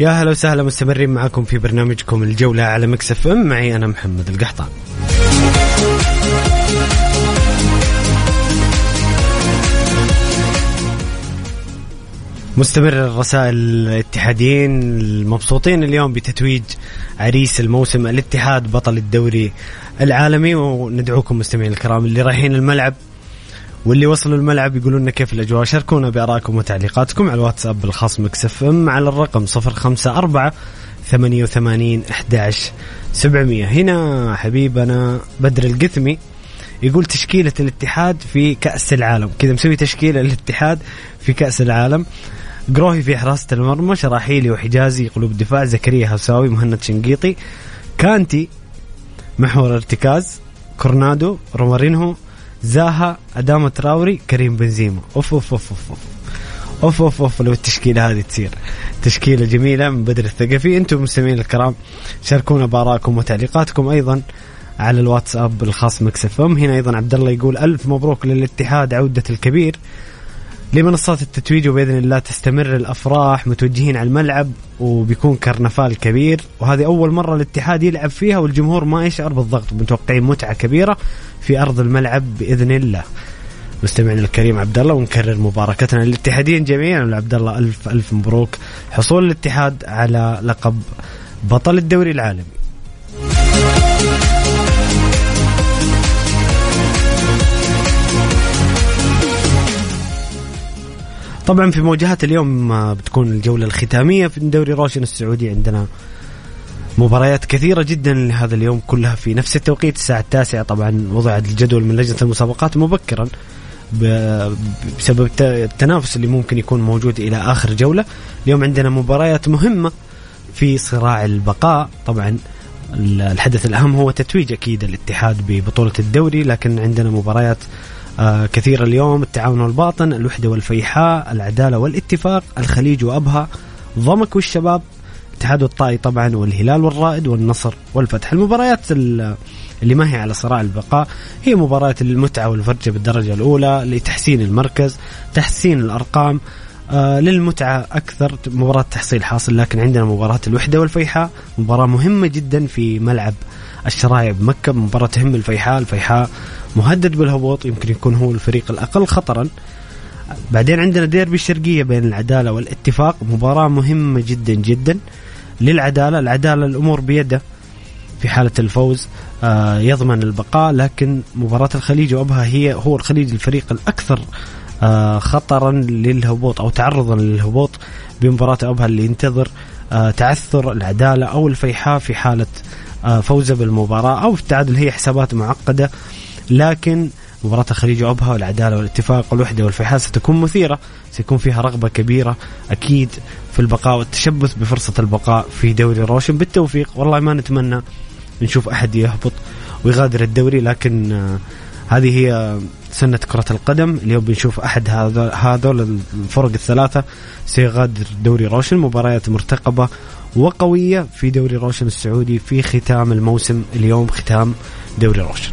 Speaker 1: يا هلا وسهلا مستمرين معكم في برنامجكم الجولة على Mix FM. معي أنا محمد القحطان. مستمر الرسائل الاتحاديين المبسوطين اليوم بتتويج عريس الموسم الاتحاد بطل الدوري العالمي وندعوكم مستمعين الكرام اللي رايحين الملعب واللي وصلوا الملعب يقولون لنا كيف الأجواء. شاركونا بارائكم وتعليقاتكم على الواتساب الخاص مكسف إم على الرقم 054 88 11 700 هنا حبيبنا بدر القثمي يقول تشكيلة الاتحاد في كأس العالم. كذا مسوي تشكيلة الاتحاد في كأس العالم. قروهي في حراسة المرمى شراحيلي وحجازي قلوب دفاع زكريا هوساوي مهند شنقيطي كانتي محور ارتكاز كورنادو رومارينهو زاها اداما تراوري كريم بنزيما. أوف أوف أوف أوف أوف. أوف أوف, أوف لو التشكيلة هذه تصير. تشكيلة جميلة من بدر الثقفي. أنتم مستمعين الكرام شاركونا بآرائكم وتعليقاتكم أيضا على الواتساب الخاص Mix FM. هنا أيضا عبد الله يقول ألف مبروك للاتحاد عودة الكبير لمنصات التتويج وبإذن الله تستمر الأفراح متوجهين على الملعب وبيكون كرنفال كبير. وهذه أول مرة الاتحاد يلعب فيها والجمهور ما يشعر بالضغط متوقعين متعة كبيرة. في أرض الملعب بإذن الله. مستمعنا الكريم عبد الله ونكرر مباركتنا للاتحاديين جميعا عبد الله ألف ألف مبروك حصول الاتحاد على لقب بطل الدوري العالمي. طبعا في مواجهات اليوم آه، بتكون الجولة الختامية في دوري روشن السعودي عندنا مباريات كثيرة جدا لهذا اليوم كلها في نفس التوقيت. الساعة التاسعة طبعا وضع الجدول من لجنة المسابقات مبكرا بسبب التنافس اللي ممكن يكون موجود إلى آخر جولة. اليوم عندنا مباريات مهمة في صراع البقاء. طبعا الحدث الأهم هو تتويج أكيد الاتحاد ببطولة الدوري لكن عندنا مباريات آه كثيرة اليوم. التعاون والباطن الوحدة والفيحاء العدالة والاتفاق الخليج وأبها ضمك والشباب الاتحاد والطائي طبعا والهلال والرائد والنصر والفتح. المباريات اللي ما هي على صراع البقاء هي مباراة المتعة والفرجة بالدرجة الأولى لتحسين المركز تحسين الأرقام آه للمتعة أكثر. مباراة تحصيل حاصل لكن عندنا مباراة الوحدة والفيحاء. مباراة مهمة جدا في ملعب الشرايع بمكة مباراة تهم الفيحاء. الفيحاء مهدد بالهبوط يمكن يكون هو الفريق الأقل خطرا. بعدين عندنا ديربي الشرقية بين العدالة والاتفاق. مباراة مهمة جدا جدا. للعدالة العدالة الأمور بيده في حالة الفوز آه يضمن البقاء لكن مباراة الخليج وأبها هي هو الخليج الفريق الأكثر آه خطرا للهبوط أو تعرضا للهبوط بمباراة أبها اللي ينتظر آه تعثر العدالة أو الفيحاء في حالة آه فوزه بالمباراة أو في التعادل هي حسابات معقدة. لكن مباراة الخليج وأبها والعدالة والاتفاق والوحدة والفيحاء ستكون مثيرة سيكون فيها رغبة كبيرة أكيد في البقاء والتشبث بفرصة البقاء في دوري روشن. بالتوفيق والله ما نتمنى نشوف أحد يهبط ويغادر الدوري لكن آه هذه هي سنة كرة القدم. اليوم بنشوف أحد هذول الفرق الثلاثة سيغادر دوري روشن. مباريات مرتقبة وقوية في دوري روشن السعودي في ختام الموسم. اليوم ختام دوري روشن.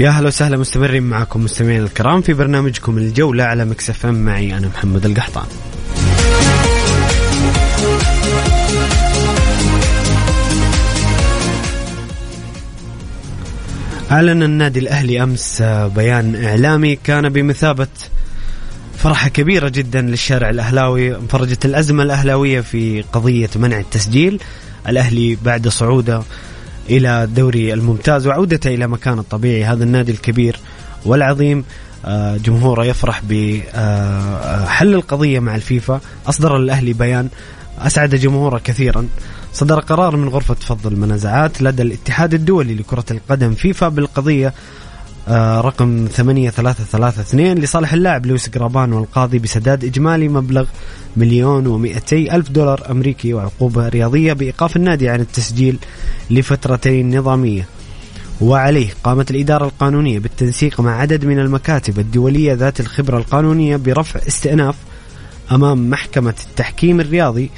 Speaker 1: يا أهلا وسهلا مستمرين معكم مستمعين الكرام في برنامجكم الجولة على مكسف معي أنا محمد القحطان. أعلن النادي الأهلي أمس بيان إعلامي كان بمثابة فرحة كبيرة جدا للشارع الأهلاوي. انفرجت الأزمة الأهلاوية في قضية منع التسجيل. الأهلي بعد صعوده إلى الدوري الممتاز وعودته إلى مكانه الطبيعي هذا النادي الكبير والعظيم. آه، جمهوره يفرح بحل القضية مع الفيفا. أصدر الأهلي بيان أسعد جمهوره كثيرا. صدر قرار من غرفة فض المنازعات لدى الاتحاد الدولي لكرة القدم فيفا بالقضية آه، رقم 8332 لصالح اللاعب لويس جرابان والقاضي بسداد إجمالي مبلغ مليون ومئتي ألف دولار أمريكي وعقوبة رياضية بإيقاف النادي عن التسجيل لفترتين نظامية. وعليه قامت الإدارة القانونية بالتنسيق مع عدد من المكاتب الدولية ذات الخبرة القانونية برفع استئناف أمام محكمة التحكيم الرياضي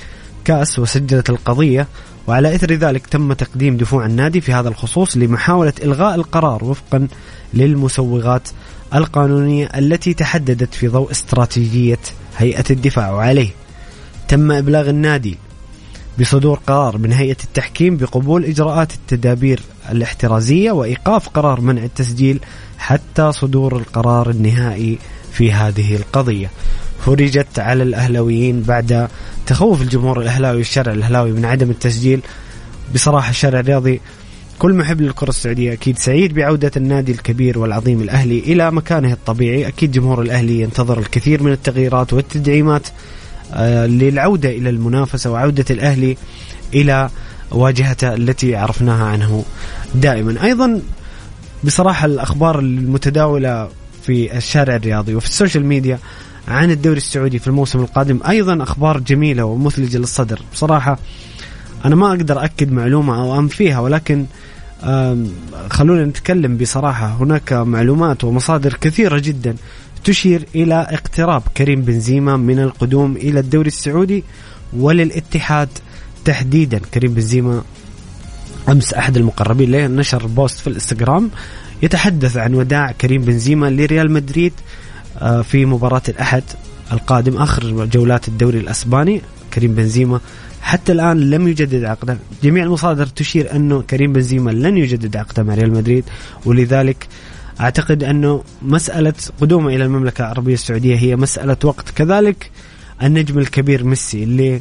Speaker 1: كأس وسجلت القضية وعلى إثر ذلك تم تقديم دفوع النادي في هذا الخصوص لمحاولة إلغاء القرار وفقا للمسوغات القانونية التي تحددت في ضوء استراتيجية هيئة الدفاع. وعليه تم إبلاغ النادي بصدور قرار من هيئة التحكيم بقبول إجراءات التدابير الاحترازية وإيقاف قرار منع التسجيل حتى صدور القرار النهائي في هذه القضية. فرجت على الأهلاويين بعد تخوف الجمهور الأهلاوي والشارع الأهلاوي من عدم التسجيل. بصراحة الشارع الرياضي كل محب للكرة السعودية أكيد سعيد بعودة النادي الكبير والعظيم الأهلي إلى مكانه الطبيعي. أكيد جمهور الأهلي ينتظر الكثير من التغييرات والتدعيمات آه، للعودة إلى المنافسة وعودة الأهلي إلى واجهته التي عرفناها عنه دائما. أيضا بصراحة الأخبار المتداولة في الشارع الرياضي وفي السوشيال ميديا عن الدوري السعودي في الموسم القادم. أيضا أخبار جميلة ومثلجة للصدر. بصراحة أنا ما أقدر أكد معلومة أو أنفيها ولكن خلونا نتكلم بصراحة. هناك معلومات ومصادر كثيرة جدا تشير إلى اقتراب كريم بنزيما من القدوم إلى الدوري السعودي وللاتحاد تحديدا. كريم بنزيما أمس أحد المقربين له نشر post في الإنستغرام يتحدث عن وداع كريم بنزيما لريال مدريد في مباراة الأحد القادم آخر جولات الدوري الأسباني كريم بنزيما حتى الآن لم يجدد عقده. جميع المصادر تشير أنه كريم بنزيما لن يجدد عقده مع ريال مدريد ولذلك أعتقد أنه مسألة قدومه إلى المملكة العربية السعودية هي مسألة وقت. كذلك النجم الكبير ميسي اللي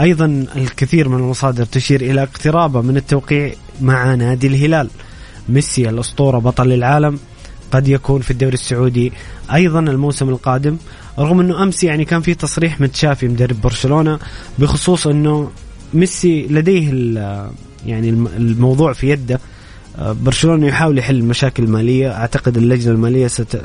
Speaker 1: أيضا الكثير من المصادر تشير إلى اقترابه من التوقيع مع نادي الهلال. ميسي الأسطورة بطل العالم. قد يكون في الدوري السعودي أيضا الموسم القادم رغم إنه أمس يعني كان في تصريح من تشافي مدرب برشلونة بخصوص إنه ميسي لديه يعني الموضوع في يده. برشلونة يحاول يحل المشاكل المالية. أعتقد اللجنة المالية ست...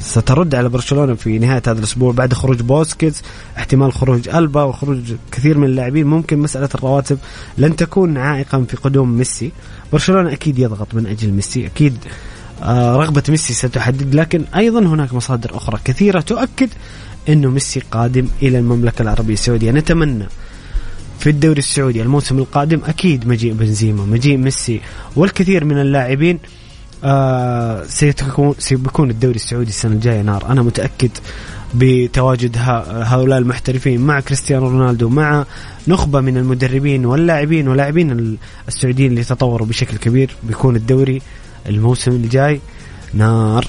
Speaker 1: سترد على برشلونة في نهاية هذا الأسبوع بعد خروج بوسكيتس احتمال خروج ألبا وخروج كثير من اللاعبين. ممكن مسألة الرواتب لن تكون عائقا في قدوم ميسي. برشلونة أكيد يضغط من أجل ميسي أكيد آه، رغبة ميسي ستحدد لكن أيضا هناك مصادر أخرى كثيرة تؤكد أنه ميسي قادم إلى المملكة العربية السعودية. نتمنى في الدوري السعودي الموسم القادم أكيد مجيء بنزيما مجيء ميسي والكثير من اللاعبين آه سيكون سيكون الدوري السعودي السنة الجاية نار. أنا متأكد بتواجد هؤلاء المحترفين مع كريستيانو رونالدو مع نخبة من المدربين واللاعبين ولاعبين السعوديين اللي تطوروا بشكل كبير. بيكون الدوري الموسم الجاي. نار.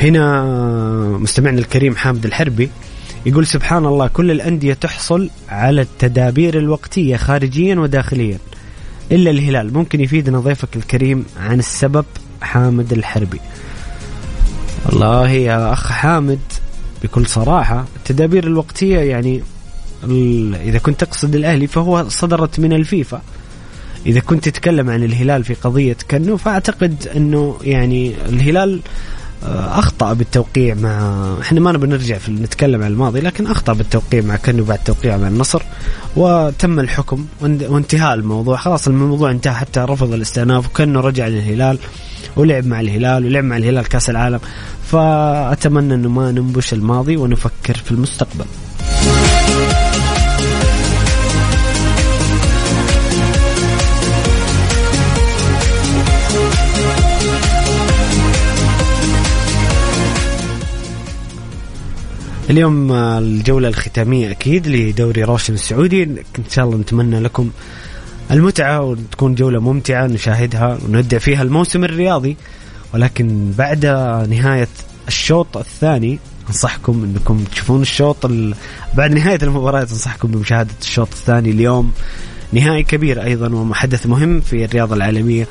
Speaker 1: هنا مستمعنا الكريم حامد الحربي يقول سبحان الله كل الأندية تحصل على التدابير الوقتية خارجيا وداخليا. إلا الهلال. ممكن يفيدنا ضيفك الكريم عن السبب حامد الحربي. والله يا أخ حامد بكل صراحة التدابير الوقتية يعني إذا كنت تقصد الأهلي فهو صدرت من الفيفا. إذا كنت تتكلم عن الهلال في قضية كنو فأعتقد أنه يعني الهلال أخطأ بالتوقيع مع إحنا ما نبي نرجع في نتكلم عن الماضي لكن أخطأ بالتوقيع مع كنو بعد توقيع مع النصر وتم الحكم وانتهاء الموضوع. خلاص الموضوع انتهى حتى رفض الاستئناف وكأنه رجع للهلال ولعب مع الهلال ولعب مع الهلال كأس العالم. فأتمنى إنه ما ننبش الماضي ونفكر في المستقبل. اليوم الجولة الختامية أكيد لدوري روشن السعودي. إن شاء الله نتمنى لكم المتعة وتكون جولة ممتعة نشاهدها ونبدأ فيها الموسم الرياضي. ولكن بعد نهاية الشوط الثاني أنصحكم إنكم تشوفون الشوط بعد نهاية المباراة أنصحكم بمشاهدة الشوط الثاني اليوم. نهائي كبير أيضا وحدث مهم في الرياضة العالمية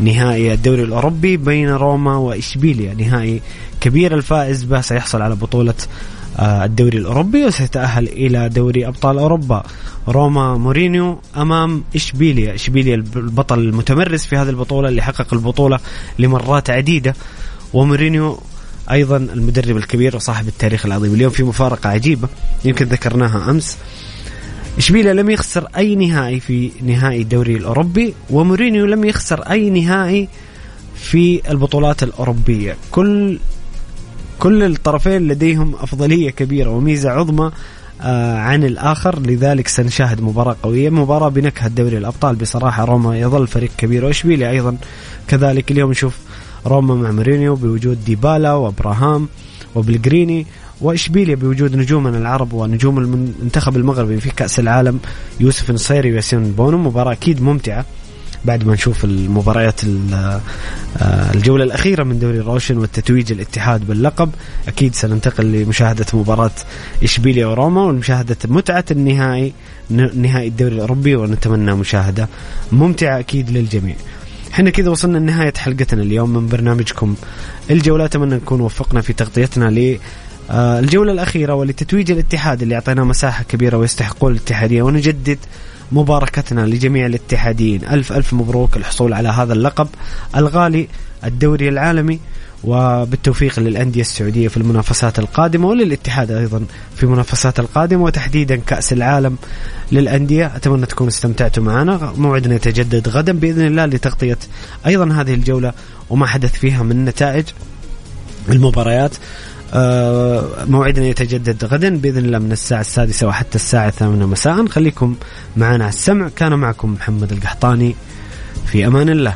Speaker 1: نهائي الدوري الأوروبي بين روما وإشبيليا. نهائي كبير الفائز به سيحصل على بطولة آه، الدوري الأوروبي وسيتأهل إلى دوري أبطال أوروبا. روما مورينيو أمام إشبيليا. إشبيليا البطل المتمرس في هذه البطولة اللي حقق البطولة لمرات عديدة. ومورينيو أيضا المدرب الكبير وصاحب التاريخ العظيم. اليوم في مفارقة عجيبة يمكن ذكرناها أمس. إشبيليا لم يخسر أي نهائي في نهائي الدوري الأوروبي ومورينيو لم يخسر أي نهائي في البطولات الأوروبية. كل كل الطرفين لديهم أفضلية كبيرة وميزة عظمى آه، عن الآخر. لذلك سنشاهد مباراة قوية مباراة بنكهة دوري الأبطال. بصراحة روما يظل فريق كبير. وإشبيليا أيضا؟ كذلك اليوم نشوف روما مع مورينيو بوجود ديبالا وأبراهام وبلغريني. واشبيليا بوجود نجومنا العرب ونجوم المنتخب المغربي في كأس العالم؟ يوسف النصيري وياسين بونو. مباراة أكيد ممتعة. بعد ما نشوف المباريات آه، الجولة الأخيرة من دوري روشن والتتويج الاتحاد باللقب. أكيد سننتقل لمشاهدة مباراة إشبيليا وروما ومشاهدة متعة النهائي نهائي الدوري الأوروبي ونتمنى مشاهدة ممتعة أكيد للجميع. إحنا كذا وصلنا لنهاية حلقتنا اليوم من برنامجكم الجولة. أتمنى نكون وفقنا في تغطيتنا ل آه، الجولة الأخيرة ولتتويج الاتحاد اللي أعطيناه مساحة كبيرة ويستحقون الاتحادية. ونجدد مباركتنا لجميع الاتحاديين. ألف ألف مبروك الحصول على هذا اللقب الغالي الدوري العالمي وبالتوفيق للأندية السعودية في المنافسات القادمة وللاتحاد أيضا في المنافسات القادمة وتحديدا كأس العالم للأندية. أتمنى تكونوا استمتعتوا معنا. موعدنا يتجدد غدا بإذن الله لتغطية أيضا هذه الجولة وما حدث فيها من نتائج المباريات. موعدنا يتجدد غدا بإذن الله من الساعة السادسة وحتى الساعة الثامنة مساء. خليكم معنا على السمع. كان معكم محمد القحطاني. في أمان الله.